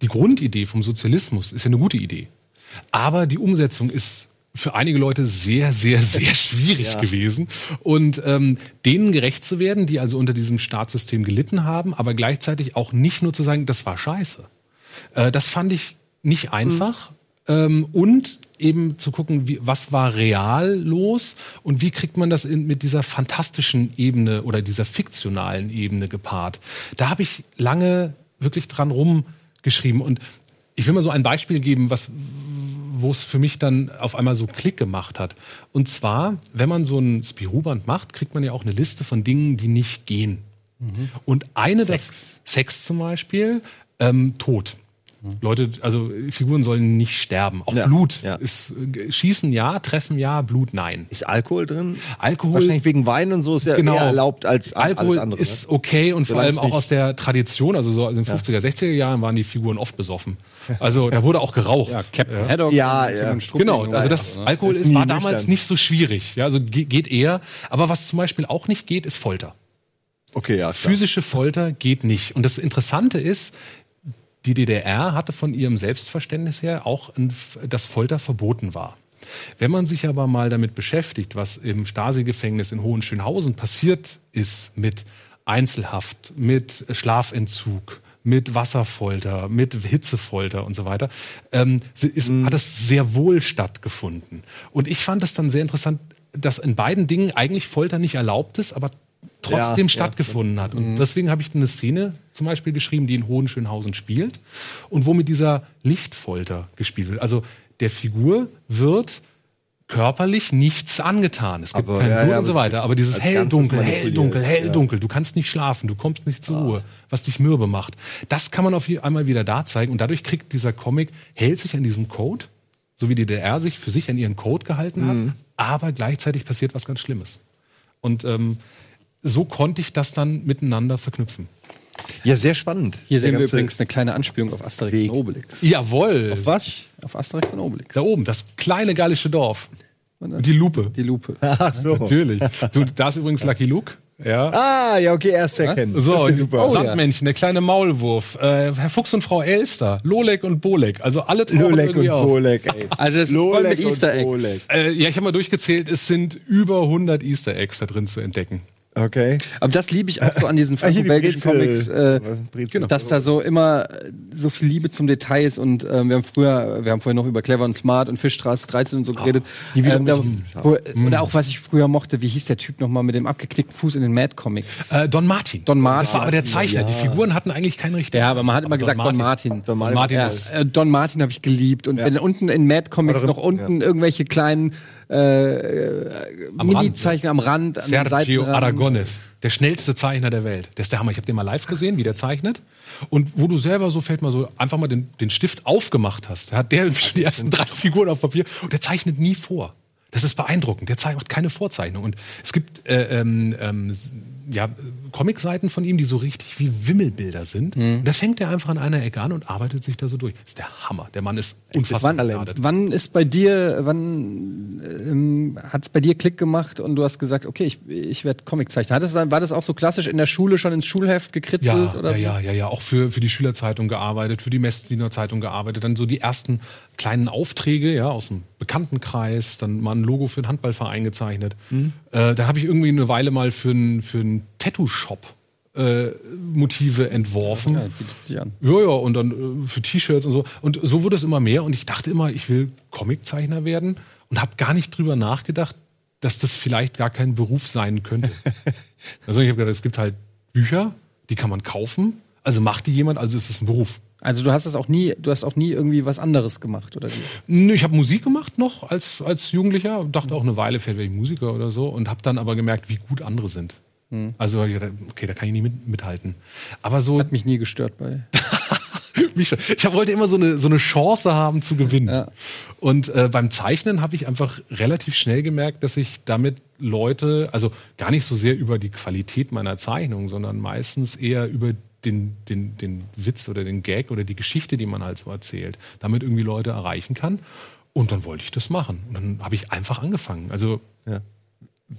Die Grundidee vom Sozialismus ist ja eine gute Idee. Aber die Umsetzung ist für einige Leute sehr, sehr, sehr <laughs> schwierig gewesen. Und ähm, denen gerecht zu werden, die also unter diesem Staatssystem gelitten haben, aber gleichzeitig auch nicht nur zu sagen, das war scheiße. Äh, das fand ich nicht einfach. Ähm, und eben zu gucken, wie, was war real los und wie kriegt man das in, mit dieser fantastischen Ebene oder dieser fiktionalen Ebene gepaart. Da habe ich lange wirklich dran rumgeschrieben. Und ich will mal so ein Beispiel geben, was, wo es für mich dann auf einmal so Klick gemacht hat. Und zwar, wenn man so ein Spirou-Band macht, kriegt man ja auch eine Liste von Dingen, die nicht gehen. Und eine der Sex. Sex zum Beispiel, ähm, Tod. Leute, also Figuren sollen nicht sterben. Auch Ja, Blut ja. ist äh, Schießen ja, Treffen ja, Blut nein. Ist Alkohol drin? Alkohol Wahrscheinlich wegen Wein und so ist ja Genau. eher erlaubt als Alkohol alles andere. ist ne? okay und vor allem auch aus der Tradition, also so in den 50er, 60er Jahren waren die Figuren oft besoffen. Also da wurde auch geraucht. Ja, Captain Ja. Haddock. Ja, ja. Genau, also so das ne? Alkohol Ist war damals nüchtern. nicht so schwierig. Ja, also ge- geht eher. Aber was zum Beispiel auch nicht geht, ist Folter. Okay, ja. klar. Physische Folter geht nicht. Und das Interessante ist, die DDR hatte von ihrem Selbstverständnis her auch, ein, dass Folter verboten war. Wenn man sich aber mal damit beschäftigt, was im Stasi-Gefängnis in Hohenschönhausen passiert ist mit Einzelhaft, mit Schlafentzug, mit Wasserfolter, mit Hitzefolter und so weiter, ähm, ist, hat es sehr wohl stattgefunden. Und ich fand es dann sehr interessant, dass in beiden Dingen eigentlich Folter nicht erlaubt ist, aber trotzdem Ja, stattgefunden hat. Und deswegen habe ich eine Szene zum Beispiel geschrieben, die in Hohenschönhausen spielt und wo mit dieser Lichtfolter gespielt wird. Also der Figur wird körperlich nichts angetan. Es gibt Aber, kein ja, Blut ja, und so weiter. Aber dieses hell, dunkel, hell, dunkel, hell, ja. Ah. dunkel. Du kannst nicht schlafen, du kommst nicht zur Ruhe, was dich mürbe macht. Das kann man auf einmal wieder da zeigen. Und dadurch kriegt dieser Comic, hält sich an diesem Code, so wie die DDR sich für sich an ihren Code gehalten hat, Mhm. aber gleichzeitig passiert was ganz Schlimmes. Und ähm, so konnte ich das dann miteinander verknüpfen. Ja, sehr spannend. Hier sehen wir übrigens eine kleine Anspielung auf Asterix Weg. und Obelix. Jawohl. Was? Auf Asterix und Obelix. Da oben, das kleine gallische Dorf. Und die Lupe. Die Lupe. <laughs> Ach so. Natürlich. Du, da ist übrigens Lucky Luke. Ja. Ah, ja, okay, erst erkennen. So, das ist super. oh, Sandmännchen, der kleine Maulwurf, äh, Herr Fuchs und Frau Elster, Lolek und Bolek, also alle tauchen Lolek irgendwie und auf. Bolek, ey. <laughs> Also es ist voll mit und Easter Eggs. Äh, ja, ich habe mal durchgezählt, es sind über 100 Easter Eggs da drin zu entdecken. Okay. Aber das liebe ich auch so an diesen <laughs> Ah, die franco-belgischen. Comics, äh, Brezel. dass da so immer äh, so viel Liebe zum Detail ist und ähm, wir haben früher, wir haben vorher noch über Clever und Smart und Fischstraße 13 und so geredet. die wiederum ähm, da, wo, Oder auch was ich früher mochte, wie hieß der Typ nochmal mit dem abgeknickten Fuß in den Mad Comics? Äh, Don Martin. Don Martin. Das war aber der Zeichner. Die Figuren hatten eigentlich keinen richtigen. Ja, aber man hat immer gesagt Don Martin. Don Don Martin Ja, ist äh, Don Martin habe ich geliebt. Und wenn unten in Mad Comics noch unten irgendwelche kleinen äh, Am Mini-Zeichen am Rand, an Sergio. Aragonés, der schnellste Zeichner der Welt. Der ist der Hammer. Ich habe den mal live gesehen, wie der zeichnet. Und wo du selber so fällt mal so einfach mal den, den Stift aufgemacht hast, hat der schon die ersten drei Figuren auf Papier und der zeichnet nie vor. Das ist beeindruckend. Der zeichnet keine Vorzeichnung. Und es gibt äh, ähm, ähm, ja, Comicseiten von ihm, die so richtig wie Wimmelbilder sind. Und da fängt er einfach an einer Ecke an und arbeitet sich da so durch. Das ist der Hammer. Der Mann ist unfassbar Wann, wann ist bei dir, wann ähm, hat es bei dir Klick gemacht und du hast gesagt, okay, ich, ich werde Comiczeichner. War das auch so klassisch in der Schule schon ins Schulheft gekritzelt? Ja, oder? ja, ja, ja, ja. Auch für, für die Schülerzeitung gearbeitet, für die Messdiener Zeitung gearbeitet. Dann so die ersten kleinen Aufträge, ja, aus dem Bekanntenkreis. Dann mal ein Logo für einen Handballverein gezeichnet. Äh, dann habe ich irgendwie eine Weile mal für einen für einen Tattoo-Shop äh, Motive entworfen. Ja, bietet sich an. Ja, ja, und dann äh, für T-Shirts und so. Und so wurde es immer mehr. Und ich dachte immer, ich will Comiczeichner werden und habe gar nicht drüber nachgedacht, dass das vielleicht gar kein Beruf sein könnte. <laughs> also ich habe gedacht, es gibt halt Bücher, die kann man kaufen. Also macht die jemand, also ist es ein Beruf. Also du hast es auch nie, du hast auch nie irgendwie was anderes gemacht, oder wie? Nö, Ich habe Musik gemacht noch als, als Jugendlicher, dachte auch eine Weile, vielleicht werde ich Musiker oder so und habe dann aber gemerkt, wie gut andere sind. Also ich gedacht, okay, da kann ich nie mit, mithalten. Aber so Hat mich nie gestört bei. <laughs> Ich wollte immer so eine, so eine Chance haben zu gewinnen. Ja. Und äh, beim Zeichnen habe ich einfach relativ schnell gemerkt, dass ich damit Leute, also gar nicht so sehr über die Qualität meiner Zeichnung, sondern meistens eher über den, den, den Witz oder den Gag oder die Geschichte, die man halt so erzählt, damit irgendwie Leute erreichen kann. Und dann wollte ich das machen. Und dann habe ich einfach angefangen. Also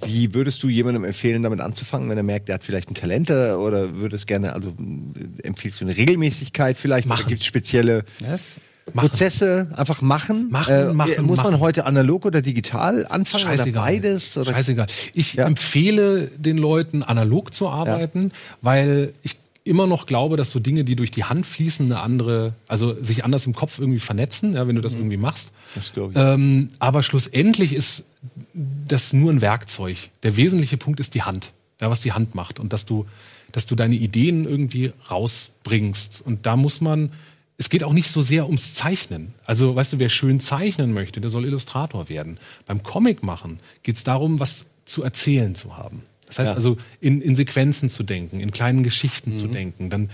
Wie würdest du jemandem empfehlen, damit anzufangen, wenn er merkt, er hat vielleicht ein Talent äh, oder würde es gerne, also äh, empfiehlst du eine Regelmäßigkeit vielleicht? Machen. Oder gibt es spezielle Was? Prozesse? Einfach machen? Äh, Machen, machen, Muss man machen. heute analog oder digital anfangen oder Scheißegal. beides? Oder? Scheißegal. Ich Ja. empfehle den Leuten, analog zu arbeiten, weil ich immer noch glaube, dass so Dinge, die durch die Hand fließen, eine andere, also sich anders im Kopf irgendwie vernetzen, ja, wenn du das irgendwie machst. Das glaube ich. Ähm, aber schlussendlich ist das nur ein Werkzeug. Der wesentliche Punkt ist die Hand, ja, was die Hand macht und dass du, dass du deine Ideen irgendwie rausbringst. Und da muss man es geht auch nicht so sehr ums Zeichnen. Also, weißt du, wer schön zeichnen möchte, der soll Illustrator werden. Beim Comic machen geht es darum, was zu erzählen zu haben. Das heißt Ja. also, in, in Sequenzen zu denken, in kleinen Geschichten zu denken, dann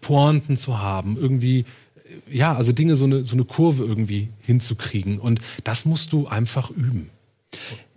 Pointen zu haben, irgendwie, äh, ja, also Dinge, so eine, so eine Kurve irgendwie hinzukriegen. Und das musst du einfach üben.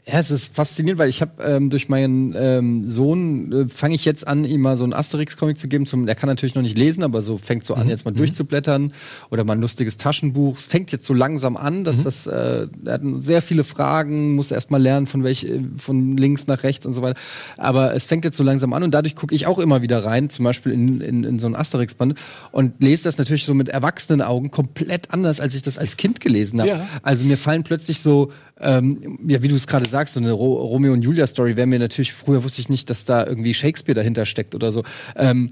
Ja, es ist faszinierend, weil ich habe ähm, durch meinen ähm, Sohn äh, fange ich jetzt an, ihm mal so einen Asterix-Comic zu geben. Zum, der kann natürlich noch nicht lesen, aber so fängt so an, jetzt mal durchzublättern oder mal ein lustiges Taschenbuch. Es fängt jetzt so langsam an, dass das, äh, er hat sehr viele Fragen, muss erst mal lernen, von welch, äh, von links nach rechts und so weiter. Aber es fängt jetzt so langsam an und dadurch gucke ich auch immer wieder rein, zum Beispiel in, in, in so ein Asterix-Band und lese das natürlich so mit erwachsenen Augen komplett anders, als ich das als Kind gelesen habe. Ja. Also mir fallen plötzlich so, ähm, ja, wie du es gerade sagst, so eine Ro Romeo und Julia Story wäre mir natürlich, früher wusste ich nicht, dass da irgendwie Shakespeare dahinter steckt oder so. Ähm,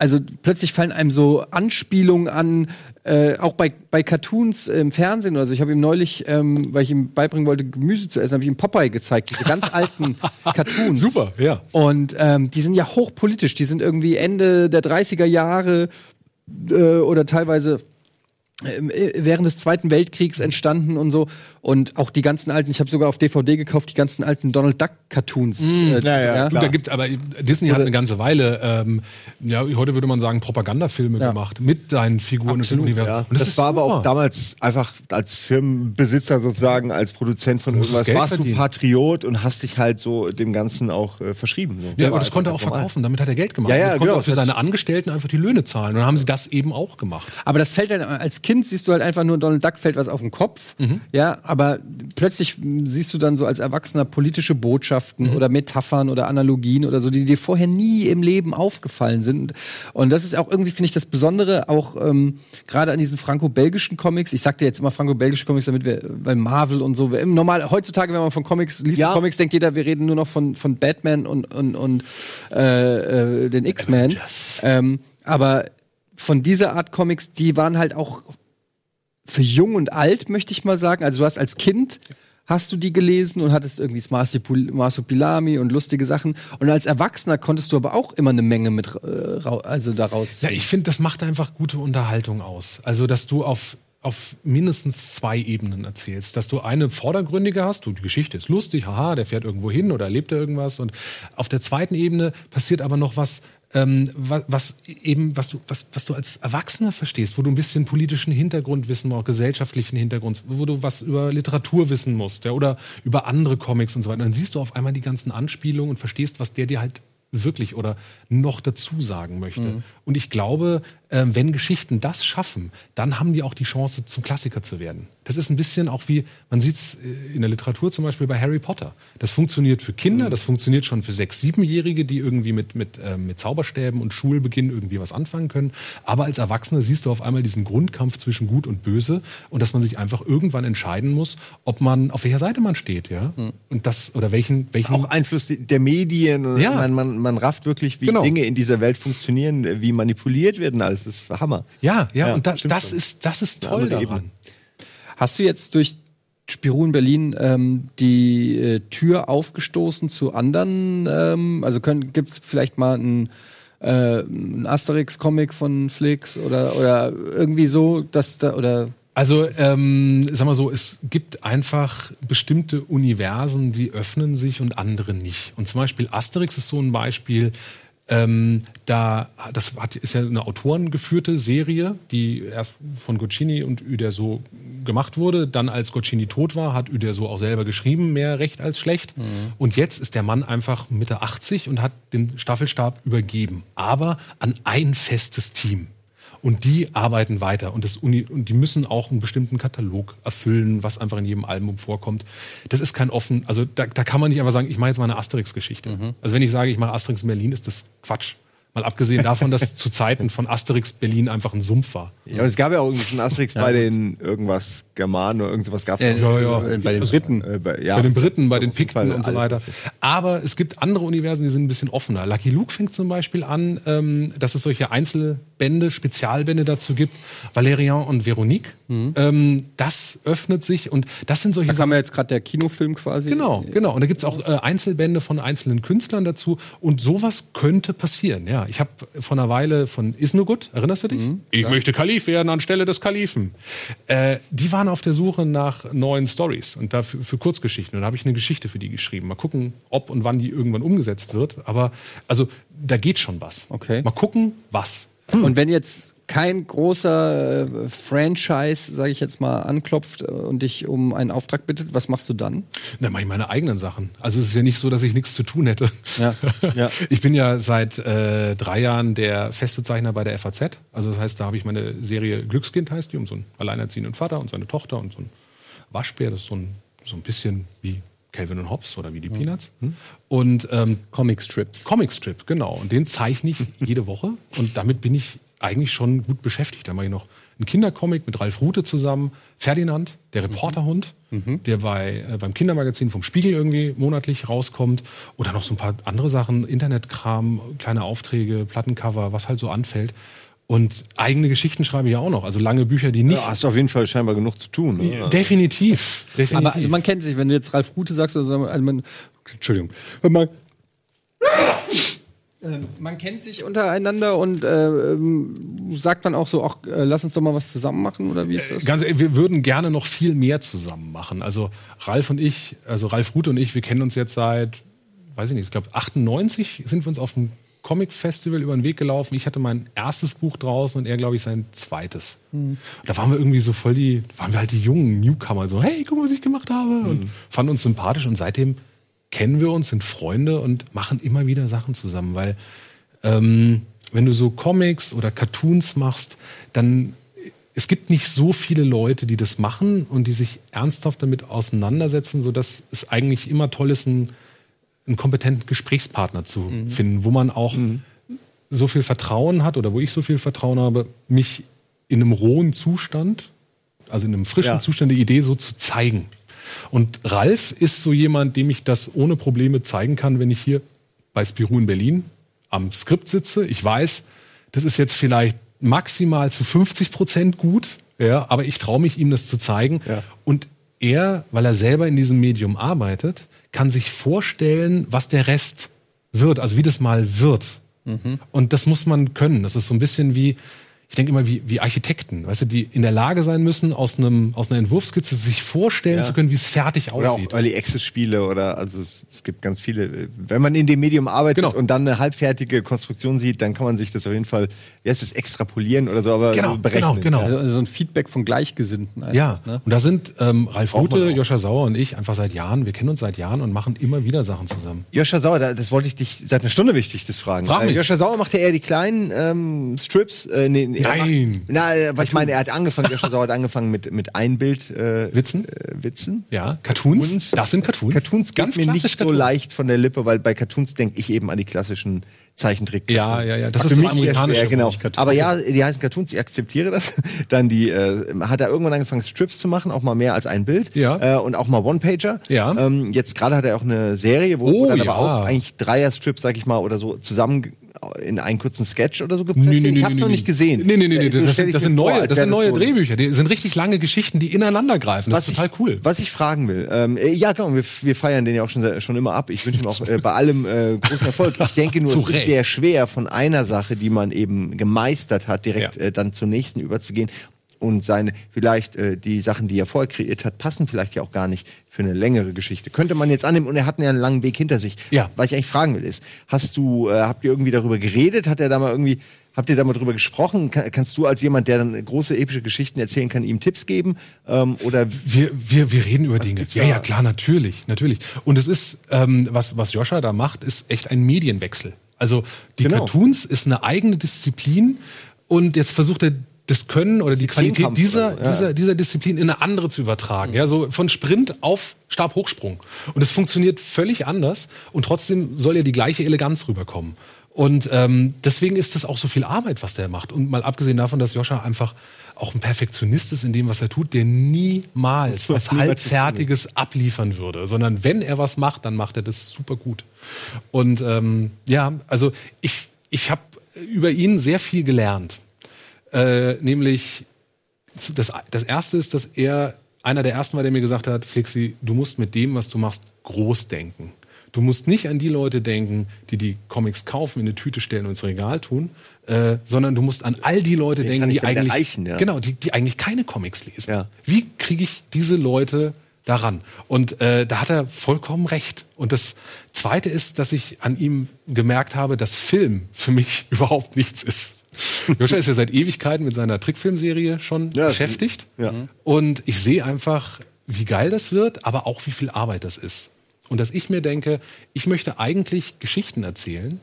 also plötzlich fallen einem so Anspielungen an, äh, auch bei, bei Cartoons im Fernsehen oder so. Ich habe ihm neulich, ähm, weil ich ihm beibringen wollte, Gemüse zu essen, habe ich ihm Popeye gezeigt, diese ganz <laughs> alten Cartoons. Super, ja. Und ähm, die sind ja hochpolitisch, die sind irgendwie Ende der 30er Jahre äh, oder teilweise äh, während des Zweiten Weltkriegs entstanden und so. Und auch die ganzen alten, ich habe sogar auf DVD gekauft, die ganzen alten Donald Duck Cartoons. äh, ja, ja, Du, da gibt aber Disney hat eine ganze Weile, ähm, ja, heute würde man sagen, Propagandafilme Ja. gemacht mit deinen Figuren Absolut, und dem Universum. Ja, Und das, ist war aber auch super. damals einfach als Firmenbesitzer sozusagen, als Produzent von irgendwas, warst verdienen. du Patriot und hast dich halt so dem Ganzen auch äh, verschrieben. So. Ja, aber das konnte er auch einfach normal. verkaufen. Damit hat er Geld gemacht. Ja, ja, er konnte genau. auch für seine Angestellten einfach die Löhne zahlen. Und dann haben sie das eben auch gemacht. Aber das fällt dann, als Kind siehst du halt einfach nur Donald Duck fällt was auf den Kopf. Ja, aber plötzlich siehst du dann so als Erwachsener politische Botschaften oder Metaphern oder Analogien oder so, die dir vorher nie im Leben aufgefallen sind. Und das ist auch irgendwie, finde ich, das Besondere, auch ähm, gerade an diesen franco-belgischen Comics. Ich sagte jetzt immer franco-belgische Comics, damit wir, weil Marvel und so, normal, heutzutage, wenn man von Comics liest, Ja. Comics, denkt jeder, wir reden nur noch von, von Batman und, und, und äh, äh, den X-Men. Ähm, aber von dieser Art Comics, die waren halt auch für jung und alt, möchte ich mal sagen. Also du hast als Kind hast du die gelesen und hattest irgendwie Marsupil- Marsupilami und lustige Sachen. Und als Erwachsener konntest du aber auch immer eine Menge mit, äh, also daraus. Ja, ich finde, das macht einfach gute Unterhaltung aus. Also, dass du auf, auf mindestens zwei Ebenen erzählst. Dass du eine vordergründige hast, du, die Geschichte ist lustig, haha, der fährt irgendwo hin oder erlebt da irgendwas. Und auf der zweiten Ebene passiert aber noch was, ähm, was, was eben, was du, was, was du als Erwachsener verstehst, wo du ein bisschen politischen Hintergrund wissen musst, gesellschaftlichen Hintergrund, wo du was über Literatur wissen musst, ja, oder über andere Comics und so weiter. Dann siehst du auf einmal die ganzen Anspielungen und verstehst, was der dir halt wirklich oder noch dazu sagen möchte. Und ich glaube, ähm, wenn Geschichten das schaffen, dann haben die auch die Chance, zum Klassiker zu werden. Das ist ein bisschen auch wie, man sieht es in der Literatur zum Beispiel bei Harry Potter. Das funktioniert für Kinder, das funktioniert schon für sechs-, siebenjährige, die irgendwie mit, mit, ähm, mit Zauberstäben und Schulbeginn irgendwie was anfangen können. Aber als Erwachsene siehst du auf einmal diesen Grundkampf zwischen Gut und Böse und dass man sich einfach irgendwann entscheiden muss, ob man, auf welcher Seite man steht, ja. Und das, oder welchen, welchen Auch Einfluss der Medien. und Ja. Man, man, man rafft wirklich, wie Genau. Dinge in dieser Welt funktionieren, wie manipuliert werden. Alles das ist Hammer. Ja, ja, Ja, und da, das schon. ist, das ist toll daran. Ebene. Hast du jetzt durch Spirun Berlin ähm, die äh, Tür aufgestoßen zu anderen? Ähm, also gibt es vielleicht mal einen, äh, einen Asterix-Comic von Flix oder, oder irgendwie so, dass da oder Also, ähm, sag mal so, es gibt einfach bestimmte Universen, die öffnen sich und andere nicht. Und zum Beispiel Asterix ist so ein Beispiel. Ähm, da, das hat, ist ja eine autorengeführte Serie, die erst von Gocchini und Uderso gemacht wurde. Dann, als Gocchini tot war, hat Uderso auch selber geschrieben, mehr recht als schlecht. Und jetzt ist der Mann einfach Mitte 80 und hat den Staffelstab übergeben. Aber an ein festes Team. Und die arbeiten weiter und, das Uni und die müssen auch einen bestimmten Katalog erfüllen, was einfach in jedem Album vorkommt. Das ist kein offen, also da, da kann man nicht einfach sagen, ich mache jetzt mal eine Asterix-Geschichte. Also wenn ich sage, ich mache Asterix in Berlin, ist das Quatsch. Mal abgesehen davon, dass zu Zeiten von Asterix Berlin einfach ein Sumpf war. Ja, und es gab ja auch irgendwie schon Asterix bei den irgendwas Germanen oder irgendwas gab es Ja, ja. äh, bei den Also, Briten. äh, bei, ja, bei den Briten, bei den Pikten und so weiter. Aber es gibt andere Universen, die sind ein bisschen offener. Lucky Luke fängt zum Beispiel an, ähm, dass es solche Einzel Bände, Spezialbände dazu gibt, Valerian und Veronique. Mhm. Ähm, das öffnet sich und das sind solche Da kam ja jetzt gerade der Kinofilm quasi. Genau, genau. Und da gibt's auch äh, Einzelbände von einzelnen Künstlern dazu. Und sowas könnte passieren. Ja, ich habe vor einer Weile von Isnogut, erinnerst du dich? ich möchte Kalif werden anstelle des Kalifen. Äh, die waren auf der Suche nach neuen Stories und dafür für Kurzgeschichten. Und da habe ich eine Geschichte für die geschrieben. Mal gucken, ob und wann die irgendwann umgesetzt wird. Aber also da geht schon was. Okay. Mal gucken, was. Und wenn jetzt kein großer äh, Franchise, sage ich jetzt mal, anklopft äh, und dich um einen Auftrag bittet, was machst du dann? Dann mache ich meine eigenen Sachen. Also es ist ja nicht so, dass ich nichts zu tun hätte. Ja. <laughs> Ja. Ich bin ja seit äh, drei Jahren der feste Zeichner bei der FAZ. Also das heißt, da habe ich meine Serie Glückskind heißt die, um so einen alleinerziehenden Vater und seine Tochter und so ein Waschbär. Das ist so ein, so ein bisschen wie Calvin und Hobbes oder wie die Peanuts. Und ähm, Comicstrips. Comicstrip, genau. Und den zeichne ich <laughs> jede Woche. Und damit bin ich eigentlich schon gut beschäftigt. Da mache ich noch einen Kindercomic mit Ralf Rute zusammen. Ferdinand, der Reporterhund, der bei, äh, beim Kindermagazin vom Spiegel irgendwie monatlich rauskommt. Oder noch so ein paar andere Sachen, Internetkram, kleine Aufträge, Plattencover, was halt so anfällt. Und eigene Geschichten schreibe ich ja auch noch. Also lange Bücher, die nicht. Ja, hast du auf jeden Fall scheinbar genug zu tun. Ne? Definitiv. definitiv. Aber also man kennt sich, wenn du jetzt Ralf Rute sagst, also man, Entschuldigung, wenn man, Ähm, man kennt sich untereinander und äh, ähm, sagt dann auch so, ach, äh, lass uns doch mal was zusammen machen oder wie ist das? Ganz ehrlich, wir würden gerne noch viel mehr zusammen machen. Also Ralf und ich, also Ralf Rute und ich, wir kennen uns jetzt seit, weiß ich nicht, ich glaube 98 sind wir uns auf dem Comic Festival über den Weg gelaufen. Ich hatte mein erstes Buch draußen und er, glaube ich, sein zweites. Und da waren wir irgendwie so voll die, waren wir halt die jungen Newcomer, so, hey, guck mal, was ich gemacht habe. Und fanden uns sympathisch und seitdem kennen wir uns, sind Freunde und machen immer wieder Sachen zusammen, weil ähm, wenn du so Comics oder Cartoons machst, dann es gibt nicht so viele Leute, die das machen und die sich ernsthaft damit auseinandersetzen, sodass es eigentlich immer toll ist, einen, einen kompetenten Gesprächspartner zu finden, wo man auch so viel Vertrauen hat oder wo ich so viel Vertrauen habe, mich in einem rohen Zustand, also in einem frischen Ja. Zustand der Idee so zu zeigen. Und Ralf ist so jemand, dem ich das ohne Probleme zeigen kann, wenn ich hier bei Spirou in Berlin am Skript sitze. Ich weiß, das ist jetzt vielleicht maximal zu 50 Prozent gut, ja, aber ich traue mich, ihm das zu zeigen. Ja. Und er, weil er selber in diesem Medium arbeitet, kann sich vorstellen, was der Rest wird, also wie das mal wird. Und das muss man können. Das ist so ein bisschen wie, ich denke immer wie, wie Architekten, weißt du, die in der Lage sein müssen, aus, einem, aus einer Entwurfskizze sich vorstellen Ja. zu können, wie es fertig Oder auch aussieht. Early Access Spiele oder also es, es gibt ganz viele. Wenn man in dem Medium arbeitet Genau. und dann eine halbfertige Konstruktion sieht, dann kann man sich das auf jeden Fall, wie heißt es, extrapolieren oder so, aber Genau, so berechnen. genau, genau. Ja. Also so ein Feedback von Gleichgesinnten. einfach, Ja, Ne? und da sind ähm, Ralf Rute. Joscha Sauer und ich einfach seit Jahren, wir kennen uns seit Jahren und machen immer wieder Sachen zusammen. Joscha Sauer, da- das wollte ich dich seit einer Stunde wichtig das fragen. Frag mich. Äh, Joscha Sauer macht ja eher die kleinen ähm, Strips. Äh, nee, nee, Nein. Na, äh, weil ich meine, er hat angefangen, Joscha Sauer hat angefangen mit, mit Einbild äh, Witzen? Äh, Witzen. Ja, Cartoons, Cartoons. das sind Cartoons. Cartoons Ganz geht mir nicht so Cartoons. leicht von der Lippe, weil bei Cartoons denke ich eben an die klassischen Zeichentrick. Ja, ja, ja, das ist Für das mich amerikanische ja, genau. Aber ja, die heißen Cartoons, ich akzeptiere das. <laughs> Dann die, äh, hat er irgendwann angefangen, Strips zu machen, auch mal mehr als ein Bild. Ja. Äh, und auch mal One-Pager. Ja. Ähm, jetzt gerade hat er auch eine Serie, wo, wo Oh, dann ja. aber auch eigentlich Dreier-Strips, sag ich mal, oder so zusammen in einen kurzen Sketch oder so gepresst Nee, nee, nee, Ich hab's nee, noch nicht gesehen. Nee, nee, nee, Äh, nee so das, sind, das sind vor, neue, als das sind neue Drehbücher. Die sind richtig lange Geschichten, die ineinander greifen. Das ist total ich, cool. Was ich fragen will, ähm, äh, ja genau, wir, wir feiern den ja auch schon, schon immer ab. Ich wünsche ihm auch äh, bei allem äh, großen Erfolg. Ich denke nur, <laughs> es ist sehr schwer, von einer Sache, die man eben gemeistert hat, direkt Ja. äh, dann zur nächsten überzugehen. Und seine, vielleicht äh, die Sachen, die er vorher kreiert hat, passen vielleicht ja auch gar nicht für eine längere Geschichte. Könnte man jetzt annehmen, und er hat ja einen langen Weg hinter sich. Ja. Was ich eigentlich fragen will, ist, hast du, äh, habt ihr irgendwie darüber geredet? Hat er da mal irgendwie, habt ihr da mal drüber gesprochen? Kann, kannst du als jemand, der dann große epische Geschichten erzählen kann, ihm Tipps geben? Ähm, oder Wir, wir, wir reden über Dinge. Ja, ja, klar, natürlich, natürlich. Und es ist, ähm, was, was Joscha da macht, ist echt ein Medienwechsel. Also die Genau. Cartoons ist eine eigene Disziplin und jetzt versucht er das Können oder die Qualität dieser, ja. dieser, dieser Disziplin in eine andere zu übertragen. Ja, so von Sprint auf Stabhochsprung. Und es funktioniert völlig anders und trotzdem soll ja die gleiche Eleganz rüberkommen. Und ähm, deswegen ist das auch so viel Arbeit, was der macht. Und mal abgesehen davon, dass Joscha einfach auch ein Perfektionist ist in dem, was er tut, der niemals <laughs> was halbfertiges abliefern würde, sondern wenn er was macht, dann macht er das super gut. Und ähm, ja, also ich, ich habe über ihn sehr viel gelernt. Äh, nämlich, das, das erste ist, dass er einer der ersten war, der mir gesagt hat, Flixi, du musst mit dem, was du machst, groß denken. Du musst nicht an die Leute denken, die die Comics kaufen, in eine Tüte stellen und ins Regal tun, äh, sondern du musst an all die Leute denken, kann ich die eigentlich, ja. genau, die, die eigentlich keine Comics lesen. Ja. Wie kriege ich diese Leute daran? Und äh, da hat er vollkommen recht. Und das Zweite ist, dass ich an ihm gemerkt habe, dass Film für mich <laughs> überhaupt nichts ist. Joscha ist ja seit Ewigkeiten mit seiner Trickfilmserie schon Ja, beschäftigt. ja. Und ich sehe einfach, wie geil das wird, aber auch wie viel Arbeit das ist. Und dass ich mir denke, ich möchte eigentlich Geschichten erzählen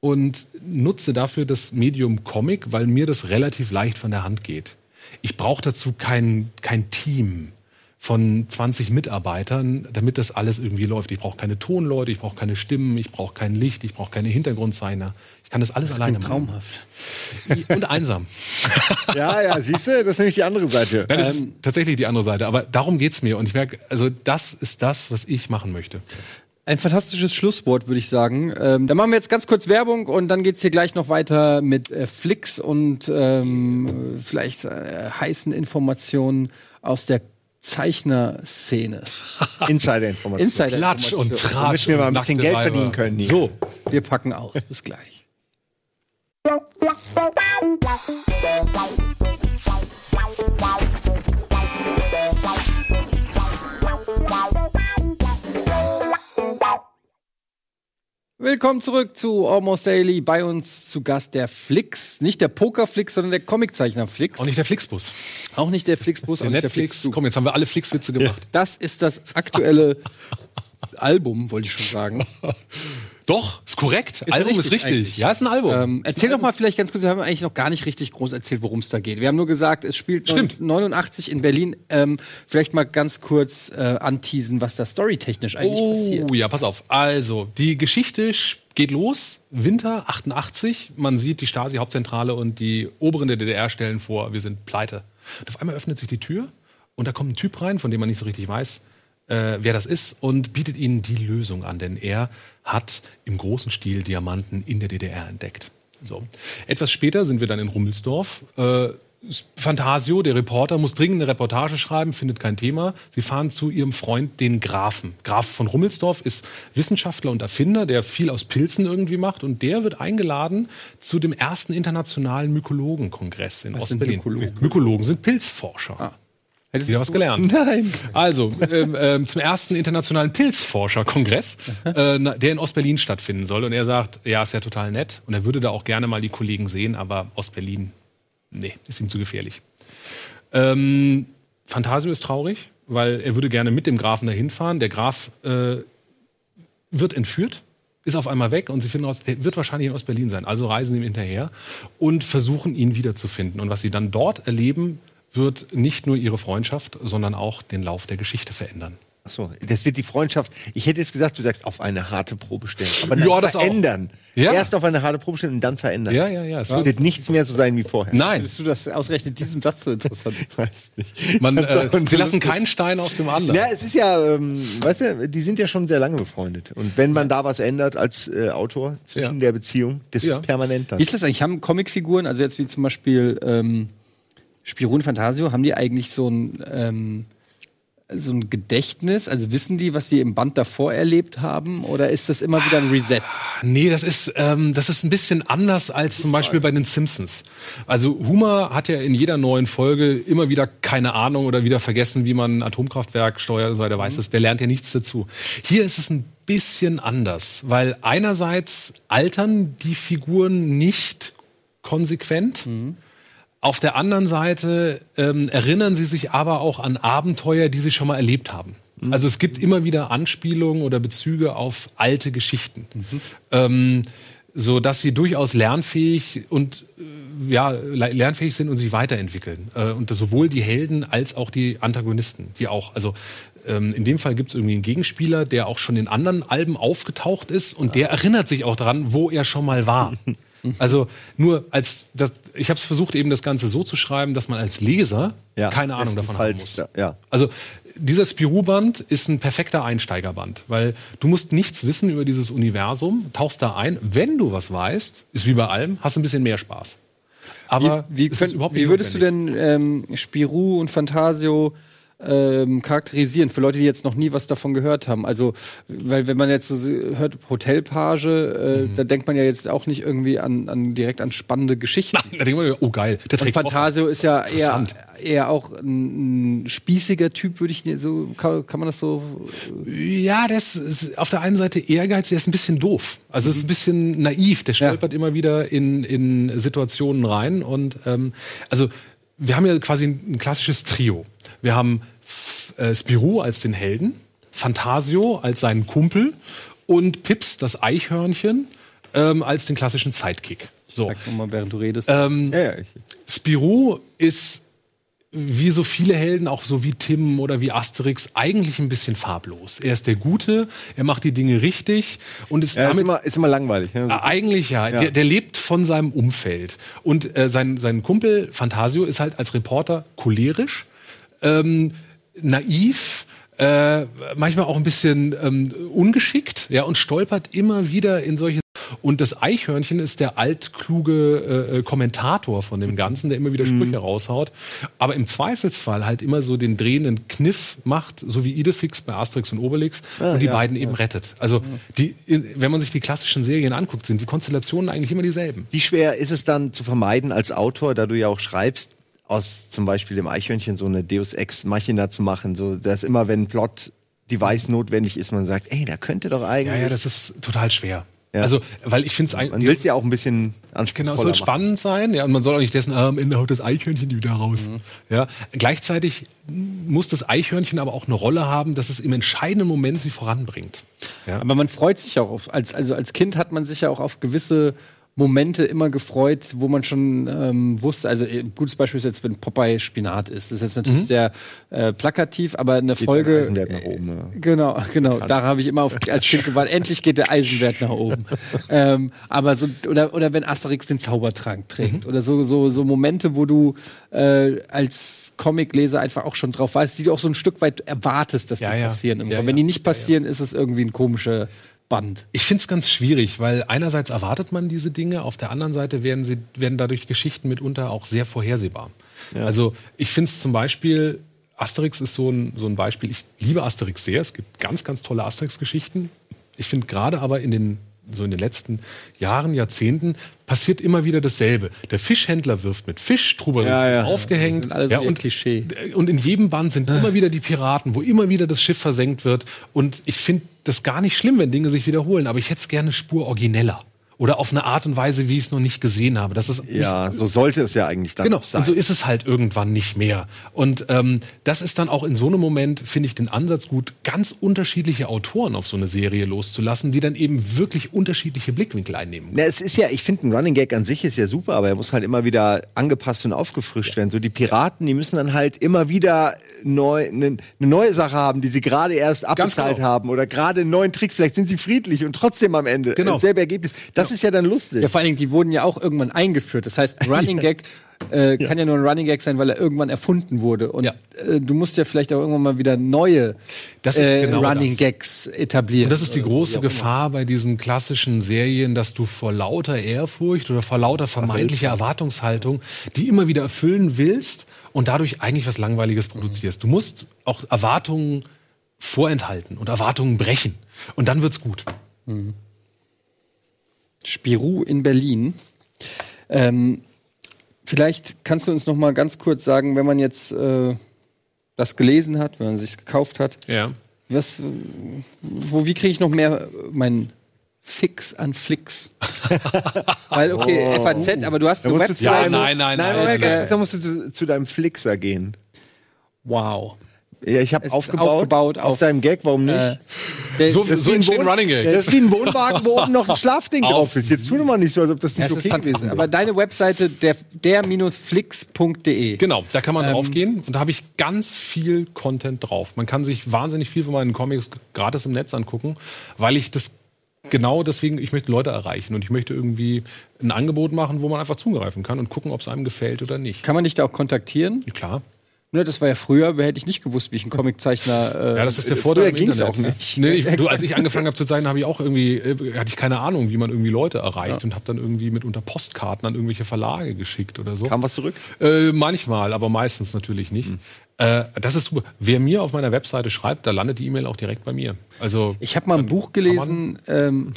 und nutze dafür das Medium Comic, weil mir das relativ leicht von der Hand geht. Ich brauche dazu kein, kein Team von 20 Mitarbeitern, damit das alles irgendwie läuft. Ich brauche keine Tonleute, ich brauche keine Stimmen, ich brauche kein Licht, ich brauche keine Hintergrundzeichner. Kann das alles alleine machen. Traumhaft. Und einsam. <laughs> Ja, ja, siehst du, das ist nämlich die andere Seite. Nein, das ist tatsächlich die andere Seite. Aber darum geht's mir. Und ich merke, also das ist das, was ich machen möchte. Ein fantastisches Schlusswort, würde ich sagen. Ähm, dann machen wir jetzt ganz kurz Werbung und dann geht's hier gleich noch weiter mit äh, Flicks und ähm, vielleicht äh, heißen Informationen aus der Zeichnerszene. <laughs> Insider-Information. Insider. Klatsch und Tratsch. Damit wir mal ein bisschen Geld Weiber. verdienen können hier. So, Wir packen aus. Bis gleich. Willkommen zurück zu Almost Daily. Bei uns zu Gast der Flix. Nicht der Pokerflix, sondern der Comiczeichner Flix. auch nicht der Flixbus. Auch nicht der Flixbus, auch Der nicht der Netflix. Flixzug. Komm, jetzt haben wir alle Flixwitze gemacht. Das ist das aktuelle <laughs> Album, wollte ich schon sagen. <laughs> Doch, ist korrekt. Ist Album richtig ist richtig. eigentlich. Ja, ist ein Album. Ähm, erzähl doch mal vielleicht ganz kurz, wir haben eigentlich noch gar nicht richtig groß erzählt, worum es da geht. Wir haben nur gesagt, es spielt Stimmt. 89 in Berlin. Ähm, vielleicht mal ganz kurz äh, anteasen, was da storytechnisch eigentlich passiert. Oh, ja, pass auf. Also, die Geschichte sch- geht los, Winter 88. Man sieht die Stasi-Hauptzentrale und die Oberen der DDR stellen vor, wir sind pleite. Und auf einmal öffnet sich die Tür und da kommt ein Typ rein, von dem man nicht so richtig weiß, äh, wer das ist, und bietet ihnen die Lösung an, denn er hat im großen Stil Diamanten in der DDR entdeckt. So. Etwas später sind wir dann in Rummelsdorf. Äh, Fantasio, der Reporter, muss dringend eine Reportage schreiben, findet kein Thema. Sie fahren zu ihrem Freund, den Grafen. Graf von Rummelsdorf ist Wissenschaftler und Erfinder, der viel aus Pilzen irgendwie macht. Und der wird eingeladen zu dem ersten internationalen Mykologenkongress in Ostberlin. Mykologen? Mykologen sind Pilzforscher. Hättest du- was gelernt. Nein. Also, ähm, ähm, zum ersten internationalen Pilzforscherkongress, <laughs> äh, der in Ostberlin stattfinden soll. Und er sagt, ja, ist ja total nett. Und er würde da auch gerne mal die Kollegen sehen, aber Ostberlin, nee, ist ihm zu gefährlich. Ähm, Fantasio ist traurig, weil er würde gerne mit dem Grafen dahin fahren. Der Graf äh, wird entführt, ist auf einmal weg und sie finden raus, der wird wahrscheinlich in Ostberlin sein. Also reisen ihm hinterher und versuchen ihn wiederzufinden. Und was sie dann dort erleben, wird nicht nur ihre Freundschaft, sondern auch den Lauf der Geschichte verändern. Achso, das wird die Freundschaft. Ich hätte jetzt gesagt, du sagst auf eine harte Probe stellen. Aber dann Ja, das auch. verändern. Ja. Erst auf eine harte Probe stellen und dann verändern. Ja, ja, ja. Es Es wird, nichts mehr so sein wie vorher. nein, Findest du das ausgerechnet diesen Satz so interessant? Ich weiß nicht. man, äh, Und sie so lassen keinen Stein auf dem anderen. Ja, es ist ja, ähm, weißt du, die sind ja schon sehr lange befreundet. Und wenn man da was ändert als äh, Autor zwischen Ja. der Beziehung, das Ja. ist permanent dann. Wie ist das eigentlich? Haben Comicfiguren, also jetzt wie zum Beispiel ähm, Spirou und Fantasio, haben die eigentlich so ein, ähm, so ein Gedächtnis? Also wissen die, was sie im Band davor erlebt haben? Oder ist das immer wieder ein Reset? Nee, das ist, ähm, das ist ein bisschen anders als zum Beispiel bei den Simpsons. Also Homer hat ja in jeder neuen Folge immer wieder keine Ahnung oder wieder vergessen, wie man ein Atomkraftwerk steuert und so weiter. Weiß es, der lernt ja nichts dazu. Hier ist es ein bisschen anders, weil einerseits altern die Figuren nicht konsequent. Auf der anderen Seite ähm, erinnern sie sich aber auch an Abenteuer, die sie schon mal erlebt haben. Also es gibt immer wieder Anspielungen oder Bezüge auf alte Geschichten, ähm, so dass sie durchaus lernfähig und äh, ja le- lernfähig sind und sich weiterentwickeln. Äh, und sowohl die Helden als auch die Antagonisten, die auch also ähm, in dem Fall gibt es irgendwie einen Gegenspieler, der auch schon in anderen Alben aufgetaucht ist und der erinnert sich auch daran, wo er schon mal war. <laughs> <laughs> Also nur als das, ich habe es versucht eben das Ganze so zu schreiben, dass man als Leser Ja, keine Ahnung davon haben muss. ja, ja. Also dieser Spirou-Band ist ein perfekter Einsteigerband, weil du musst nichts wissen über dieses Universum, tauchst da ein. Wenn du was weißt, ist wie bei allem, hast du ein bisschen mehr Spaß. Aber wie, wie, könnt, wie würdest du denn ähm, Spirou und Fantasio ähm, charakterisieren für Leute, die jetzt noch nie was davon gehört haben? Also, weil wenn man jetzt so hört Hotelpage, äh, Mhm. da denkt man ja jetzt auch nicht irgendwie an, an direkt an spannende Geschichten. Da denkt man, oh geil, der Und trägt Koffer. Fantasio ist ja eher, eher auch ein, ein spießiger Typ, würde ich so kann, kann man das so Ja, der ist, ist auf der einen Seite ehrgeizig, der ist ein bisschen doof. Also ist ein bisschen naiv. Der stolpert immer wieder in, in Situationen rein. Und ähm, also wir haben ja quasi ein, ein klassisches Trio. Wir haben äh, Spirou als den Helden, Fantasio als seinen Kumpel und Pips, das Eichhörnchen, ähm, als den klassischen Sidekick. So. Sag noch mal, während du redest. Ähm, Ja, ja, ich, Spirou ist wie so viele Helden, auch so wie Tim oder wie Asterix, eigentlich ein bisschen farblos. Er ist der Gute, er macht die Dinge richtig und ist ja, ist, damit immer, ist immer langweilig. Ne? äh, eigentlich ja, Der, der lebt von seinem Umfeld. Und äh, sein, sein Kumpel Fantasio ist halt als Reporter cholerisch, ähm, naiv, äh, manchmal auch ein bisschen ähm, ungeschickt, ja, und stolpert immer wieder in solche. Und das Eichhörnchen ist der altkluge äh, äh, Kommentator von dem Ganzen, der immer wieder Sprüche raushaut. Aber im Zweifelsfall halt immer so den drehenden Kniff macht, so wie Idefix bei Asterix und Obelix, und die ja, beiden eben rettet. Also, die, wenn man sich die klassischen Serien anguckt, sind die Konstellationen eigentlich immer dieselben. Wie schwer ist es dann zu vermeiden als Autor, da du ja auch schreibst, aus zum Beispiel dem Eichhörnchen so eine Deus Ex Machina zu machen, so dass immer wenn Plot Device notwendig ist, man sagt, ey, da könnte doch eigentlich. Ja, ja, das ist total schwer. Ja. Also, weil ich finde es man will es ja auch ein bisschen Genau, anspruchsvoller es soll machen. spannend sein, ja, und man soll auch nicht dessen, am Ende haut das Eichhörnchen die wieder raus. Ja, gleichzeitig muss das Eichhörnchen aber auch eine Rolle haben, dass es im entscheidenden Moment sie voranbringt. Ja. Aber man freut sich auch auf, als, also als Kind hat man sich ja auch auf gewisse Momente immer gefreut, wo man schon ähm, wusste, also äh, gutes Beispiel ist jetzt, wenn Popeye Spinat ist. Das ist jetzt natürlich sehr äh, plakativ, aber eine Geht's Folge. am Eisenwert nach oben, ja. Genau, genau. Da habe ich immer auf, als Kind gewartet, endlich geht der Eisenwert nach oben. <laughs> ähm, aber so, oder, oder wenn Asterix den Zaubertrank trägt. Oder so, so, so Momente, wo du äh, als Comicleser einfach auch schon drauf weißt, die du auch so ein Stück weit erwartest, dass Ja, die ja. passieren. Ja. wenn die nicht passieren, ist es irgendwie ein komischer Band. Ich finde es ganz schwierig, weil einerseits erwartet man diese Dinge, auf der anderen Seite werden, sie, werden dadurch Geschichten mitunter auch sehr vorhersehbar. Also ich finde es zum Beispiel, Asterix ist so ein, so ein Beispiel, ich liebe Asterix sehr, es gibt ganz, ganz tolle Asterix-Geschichten. Ich finde gerade aber in den, so in den letzten Jahren, Jahrzehnten, passiert immer wieder dasselbe. Der Fischhändler wirft mit Fisch, Troubadour Ja, ja. aufgehängt. ja, ihr und, Klischee. und in jedem Band sind immer wieder die Piraten, wo immer wieder das Schiff versenkt wird. Und ich finde das gar nicht schlimm, wenn Dinge sich wiederholen, aber ich hätte es gerne Spur origineller. Oder auf eine Art und Weise, wie ich es noch nicht gesehen habe. Das ist Ja, so sollte es ja eigentlich dann Genau, sein. und so ist es halt irgendwann nicht mehr. Und ähm, das ist dann auch in so einem Moment, finde ich den Ansatz gut, ganz unterschiedliche Autoren auf so eine Serie loszulassen, die dann eben wirklich unterschiedliche Blickwinkel einnehmen. Na, es ist ja, ich finde, ein Running Gag an sich ist ja super, aber er muss halt immer wieder angepasst und aufgefrischt werden. So die Piraten, die müssen dann halt immer wieder neu, eine ne neue Sache haben, die sie gerade erst abbezahlt genau. haben oder gerade einen neuen Trick. Vielleicht sind sie friedlich und trotzdem am Ende Genau. dasselbe Ergebnis. Das ist ja dann lustig. Ja, vor allen Dingen, die wurden ja auch irgendwann eingeführt. Das heißt, ein <laughs> Running Gag äh, kann ja nur ein Running Gag sein, weil er irgendwann erfunden wurde. Und Ja. äh, du musst ja vielleicht auch irgendwann mal wieder neue Das ist äh, genau Running das. Gags etablieren. Und das ist die große Gefahr bei diesen klassischen Serien, dass du vor lauter Ehrfurcht oder vor lauter vermeintlicher Erwartungshaltung die immer wieder erfüllen willst und dadurch eigentlich was Langweiliges produzierst. Du musst auch Erwartungen vorenthalten und Erwartungen brechen. Und dann wird's gut. Spirou in Berlin. Ähm, vielleicht kannst du uns noch mal ganz kurz sagen, wenn man jetzt äh, das gelesen hat, wenn man sich gekauft hat, Ja. was, wo, wie kriege ich noch mehr äh, meinen Fix an Flicks? <laughs> Weil, okay, FAZ, aber du hast eine Website. deinem- nein, nein, nein, nein. Moment, ganz Äh, kurz, da musst du zu, zu deinem Flixer gehen. Wow. Ja, ich habe aufgebaut, aufgebaut auf, auf- deinem Gag, warum nicht? Äh, der, So, Das ist so wie ein entstehen Running Das Gags. ist wie ein Wohnwagen, wo oben noch ein <laughs> Schlafding drauf ist. Jetzt tu doch mal nicht so, als ob das Ja, nicht ist okay gewesen wäre. Aber deine Webseite, der, der-flix.de. Genau, da kann man Ähm, draufgehen und da habe ich ganz viel Content drauf. Man kann sich wahnsinnig viel von meinen Comics gratis im Netz angucken, weil ich das genau deswegen, ich möchte Leute erreichen und ich möchte irgendwie ein Angebot machen, wo man einfach zugreifen kann und gucken, ob es einem gefällt oder nicht. Kann man dich da auch kontaktieren? Klar. Ne, das war ja früher, hätte ich nicht gewusst, wie ich einen Comiczeichner. Äh, Ja, das ist der Vorteil im Internet. auch nicht. <laughs> Nee, ich, du, <laughs> als ich angefangen habe zu zeichnen, habe ich auch irgendwie, äh, hatte ich keine Ahnung, wie man irgendwie Leute erreicht und habe dann irgendwie mit unter Postkarten an irgendwelche Verlage geschickt oder so. Kam was zurück? Äh, manchmal, aber meistens natürlich nicht. Äh, das ist super. Wer mir auf meiner Webseite schreibt, da landet die E-Mail auch direkt bei mir. Also Ich habe mal ein Buch gelesen. Ähm,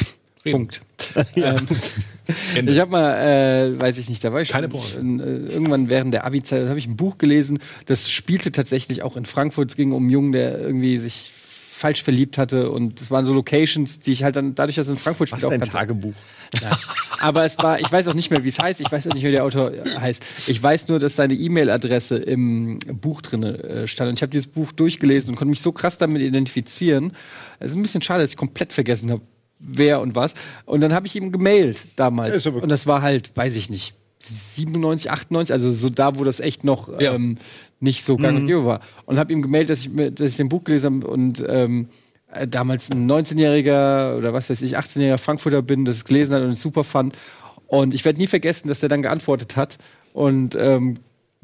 Punkt. <laughs> ähm, Ende. ich habe mal, äh, weiß ich nicht, da war ich Keine schon, äh, irgendwann während der Abi-Zeit habe ich ein Buch gelesen. Das spielte tatsächlich auch in Frankfurt. Es ging um einen Jungen, der irgendwie sich falsch verliebt hatte und es waren so Locations, die ich halt dann dadurch, dass es in Frankfurt spielt, dein kannte. Tagebuch? Ja. Aber es war, ich weiß auch nicht mehr, wie es heißt. Ich weiß auch nicht mehr, wie der Autor heißt. Ich weiß nur, dass seine E-Mail-Adresse im Buch drin äh, stand. Und ich habe dieses Buch durchgelesen und konnte mich so krass damit identifizieren. Es ist ein bisschen schade, dass ich komplett vergessen habe, wer und was. Und dann habe ich ihm gemailt damals. Und das war halt, weiß ich nicht, 97, 98, also so da, wo das echt noch Ja. ähm, nicht so gang und gäbe war. Und habe ihm gemeldet, dass ich, mir- dass ich den Buch gelesen habe und ähm, äh, damals ein 19-jähriger oder was weiß ich, 18-jähriger Frankfurter bin, das es gelesen hat und es super fand. Und ich werde nie vergessen, dass der dann geantwortet hat und ähm,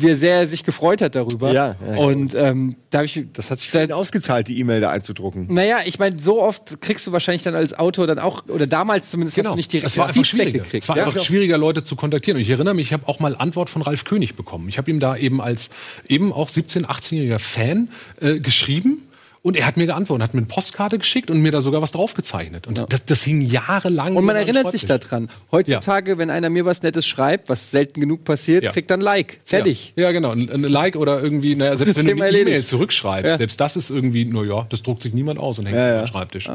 wie er sehr sich gefreut hat darüber. Ja, ja. Und ähm, da habe ich Das hat sich ihn ausgezahlt, die E-Mail da einzudrucken. naja, ich meine, so oft kriegst du wahrscheinlich dann als Autor dann auch, oder damals zumindest hast du nicht direkt es war das einfach Feedback schwieriger. gekriegt. Es war ja? einfach schwieriger, Leute zu kontaktieren. Und ich erinnere mich, ich habe auch mal Antwort von Ralf König bekommen. Ich habe ihm da eben als eben auch 17-, 18-jähriger Fan äh, geschrieben. Und er hat mir geantwortet, hat mir eine Postkarte geschickt und mir da sogar was draufgezeichnet. Und das, das hing jahrelang. Und man erinnert sich daran. Heutzutage, wenn einer mir was Nettes schreibt, was selten genug passiert, Ja. kriegt dann Like. Fertig. Ja, ja genau. Ein, ein Like oder irgendwie, naja, selbst wenn du <laughs> eine E-Mail zurückschreibst, Ja. selbst das ist irgendwie, naja, das druckt sich niemand aus und hängt Ja, auf ja. dem Schreibtisch.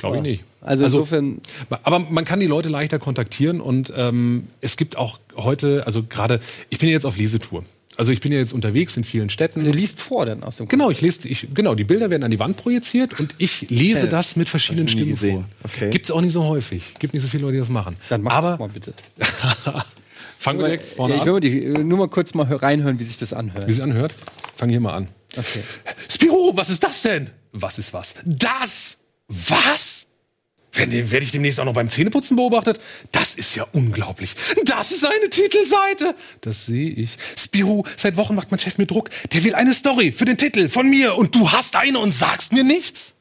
Glaube ich nicht. Also, insofern, Aber man kann die Leute leichter kontaktieren und ähm, es gibt auch heute, also gerade, ich bin ja jetzt auf Lesetour. Also ich bin ja jetzt unterwegs in vielen Städten. du liest vor dann aus dem Genau, ich lese, ich, genau, die Bilder werden an die Wand projiziert und ich lese Schön. das mit verschiedenen ich Stimmen vor. Okay. Gibt's auch nicht so häufig. Gibt nicht so viele Leute, die das machen. Dann mach Aber mal bitte. <laughs> fangen wir direkt vorne ich an. will mal die, nur mal kurz mal hör- reinhören, wie sich das Wie anhört. sie anhört, fang hier mal an. Okay. Spiro, was ist das denn? Was ist was? Das! Was? Werde ich demnächst auch noch beim Zähneputzen beobachtet? Das ist ja unglaublich. Das ist eine Titelseite. Das sehe ich. Spiro, seit Wochen macht mein Chef mir Druck. Der will eine Story für den Titel von mir und du hast eine und sagst mir nichts.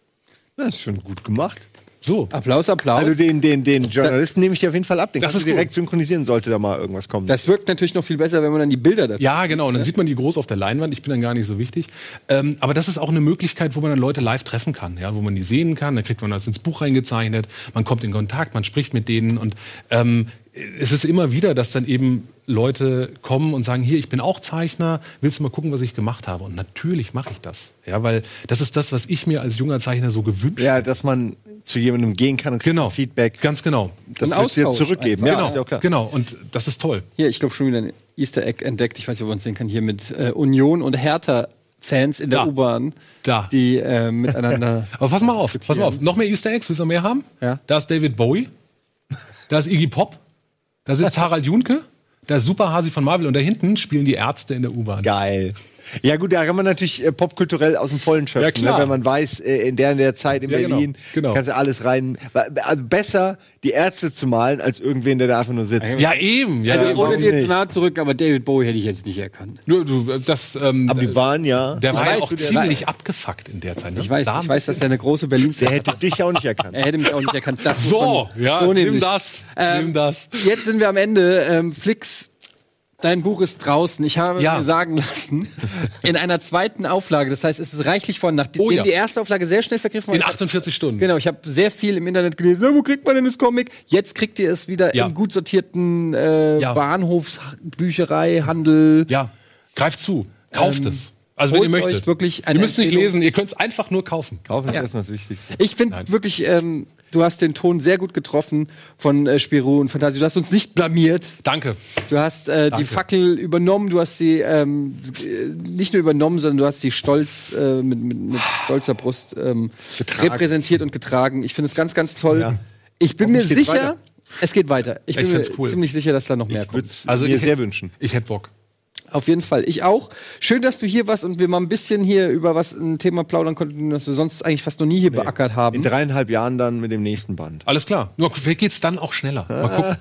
Das ist schon gut gemacht. So. Applaus, Applaus. Also den, den, den Journalisten nehme ich dir auf jeden Fall ab. Den Das kannst ist du direkt gut. synchronisieren, sollte da mal irgendwas kommen. das wirkt natürlich noch viel besser, wenn man dann die Bilder dazu. Ja, genau. Und dann sieht man die groß auf der Leinwand. Ich bin dann gar nicht so wichtig. Ähm, aber das ist auch eine Möglichkeit, wo man dann Leute live treffen kann, ja, wo man die sehen kann. Dann kriegt man das ins Buch reingezeichnet. Man kommt in Kontakt, man spricht mit denen und ähm, es ist immer wieder, dass dann eben Leute kommen und sagen, hier, ich bin auch Zeichner, willst du mal gucken, was ich gemacht habe? Und natürlich mache ich das. Ja, weil das ist das, was ich mir als junger Zeichner so gewünscht ja, dass man zu jemandem gehen kann und Genau. Feedback. Ganz genau. Das willst dir zurückgeben. Ja, genau, ist ja auch klar. genau. Und das ist toll. Hier, ich glaube schon wieder ein Easter Egg entdeckt. Ich weiß nicht, ob man es sehen kann. Hier mit äh, Union und Hertha. Fans in der Da. U-Bahn, Da. die äh, miteinander. <laughs> Aber pass mal auf, pass mal auf. Noch mehr Easter Eggs, willst du mehr haben? Ja. Da ist David Bowie, da ist Iggy Pop, da sitzt <laughs> Harald Junke, da ist Super Hasi von Marvel und da hinten spielen die Ärzte in der U-Bahn. Geil. Ja gut, da kann man natürlich äh, popkulturell aus dem Vollen schöpfen, Ja, klar. Ne? wenn man weiß, äh, in der in der Zeit in Ja, genau. Berlin Genau. kannst du alles rein. Also besser die Ärzte zu malen, als irgendwen, der da einfach nur sitzt. Ja, eben. Ja, Also eben. ohne dir jetzt nahe zurück, aber David Bowie hätte ich jetzt nicht erkannt. Nur, du, das, ähm, Aber die waren ja. der war ja auch der ziemlich abgefuckt in der Zeit. Ne? Ich weiß, ich weiß, dass er eine große Der Berlin-Zeit hätte dich auch nicht erkannt. <laughs> Er hätte mich auch nicht erkannt. Das So, man- ja, so nimm das, Ähm, nimm das. Jetzt sind wir am Ende. Ähm, Flix, dein Buch ist draußen. Ich habe Ja. mir sagen lassen, <laughs> in einer zweiten Auflage. Das heißt, es ist reichlich von, nachdem Oh ja. die erste Auflage sehr schnell vergriffen war. In Ich hab- 48 Stunden. Genau, ich habe sehr viel im Internet gelesen. Na, wo kriegt man denn das Comic? Jetzt kriegt ihr es wieder Ja. im gut sortierten äh, Ja. Bahnhofsbücherei, Handel. Ja, greift zu, kauft Ähm, es. Also wenn ihr möchtet. euch wirklich ihr müsst nicht lesen, ihr könnt es einfach nur kaufen. Kaufen ist erstmal das Wichtigste. Ich finde wirklich, ähm, du hast den Ton sehr gut getroffen von äh, Spirou und Fantasie. Du hast uns nicht blamiert. Danke. Du hast äh, die. Fackel übernommen, du hast sie ähm, äh, nicht nur übernommen, sondern du hast sie stolz äh, mit, mit, mit stolzer Brust ähm, repräsentiert und getragen. Ich finde es ganz, ganz toll. Ja. Ich bin mir Hoffentlich geht's sicher, weiter. es geht weiter. Ich Ich bin mir cool. ziemlich sicher, dass da noch mehr Ich würde kommt. es Also mir ich sehr wünschen. Ich hätte Bock. Auf jeden Fall. Ich auch. Schön, dass du hier warst und wir mal ein bisschen hier über was ein Thema plaudern konnten, das wir sonst eigentlich fast noch nie hier beackert haben. In dreieinhalb Jahren dann mit dem nächsten Band. Alles klar. Nur vielleicht geht's dann auch schneller. <laughs> Mal gucken.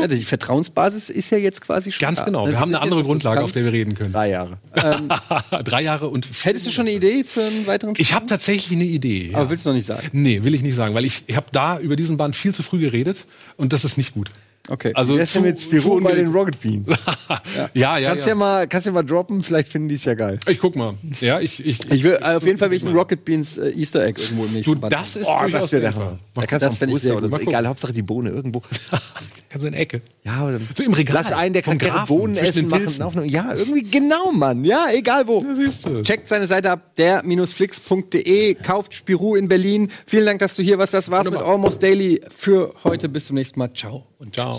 Ja, die Vertrauensbasis ist ja jetzt quasi schon Ganz da. genau. Das Wir haben eine andere jetzt- Grundlage, auf der wir reden können. Drei Jahre. <laughs> Drei Jahre und Hättest du schon eine Idee für einen weiteren Ich habe tatsächlich eine Idee. Ja. Aber willst du noch nicht sagen? Nee, will ich nicht sagen, weil ich, ich habe da über diesen Band viel zu früh geredet und das ist nicht gut. Okay. Also Wer ist denn mit Spirou bei den Rocket Beans? <laughs> ja, ja, Kannst ja. ja mal, kannst ja mal droppen, vielleicht finden die es ja geil. Ich guck mal. Ja, ich, ich, ich will, äh, auf jeden Fall will ich ein Rocket Beans äh, Easter Egg irgendwo im nächsten du, das ist Oh, durchaus das wäre der denkbar. Hammer. Da kannst du Das auch fänd ich sehr gut. so. Egal, Hauptsache die Bohne irgendwo. <laughs> Kannst du in Ecke. Ja, oder So im Regal. Lass einen, der kann Grafen, Bohnen essen, den machen. Ja, irgendwie genau, Mann. Ja, egal wo. Siehst du. Checkt seine Seite ab, der-flix.de, kauft Spirou in Berlin. Vielen Dank, dass du hier warst. Das war's mit. Almost Daily für heute. Bis zum nächsten Mal. Ciao und ciao.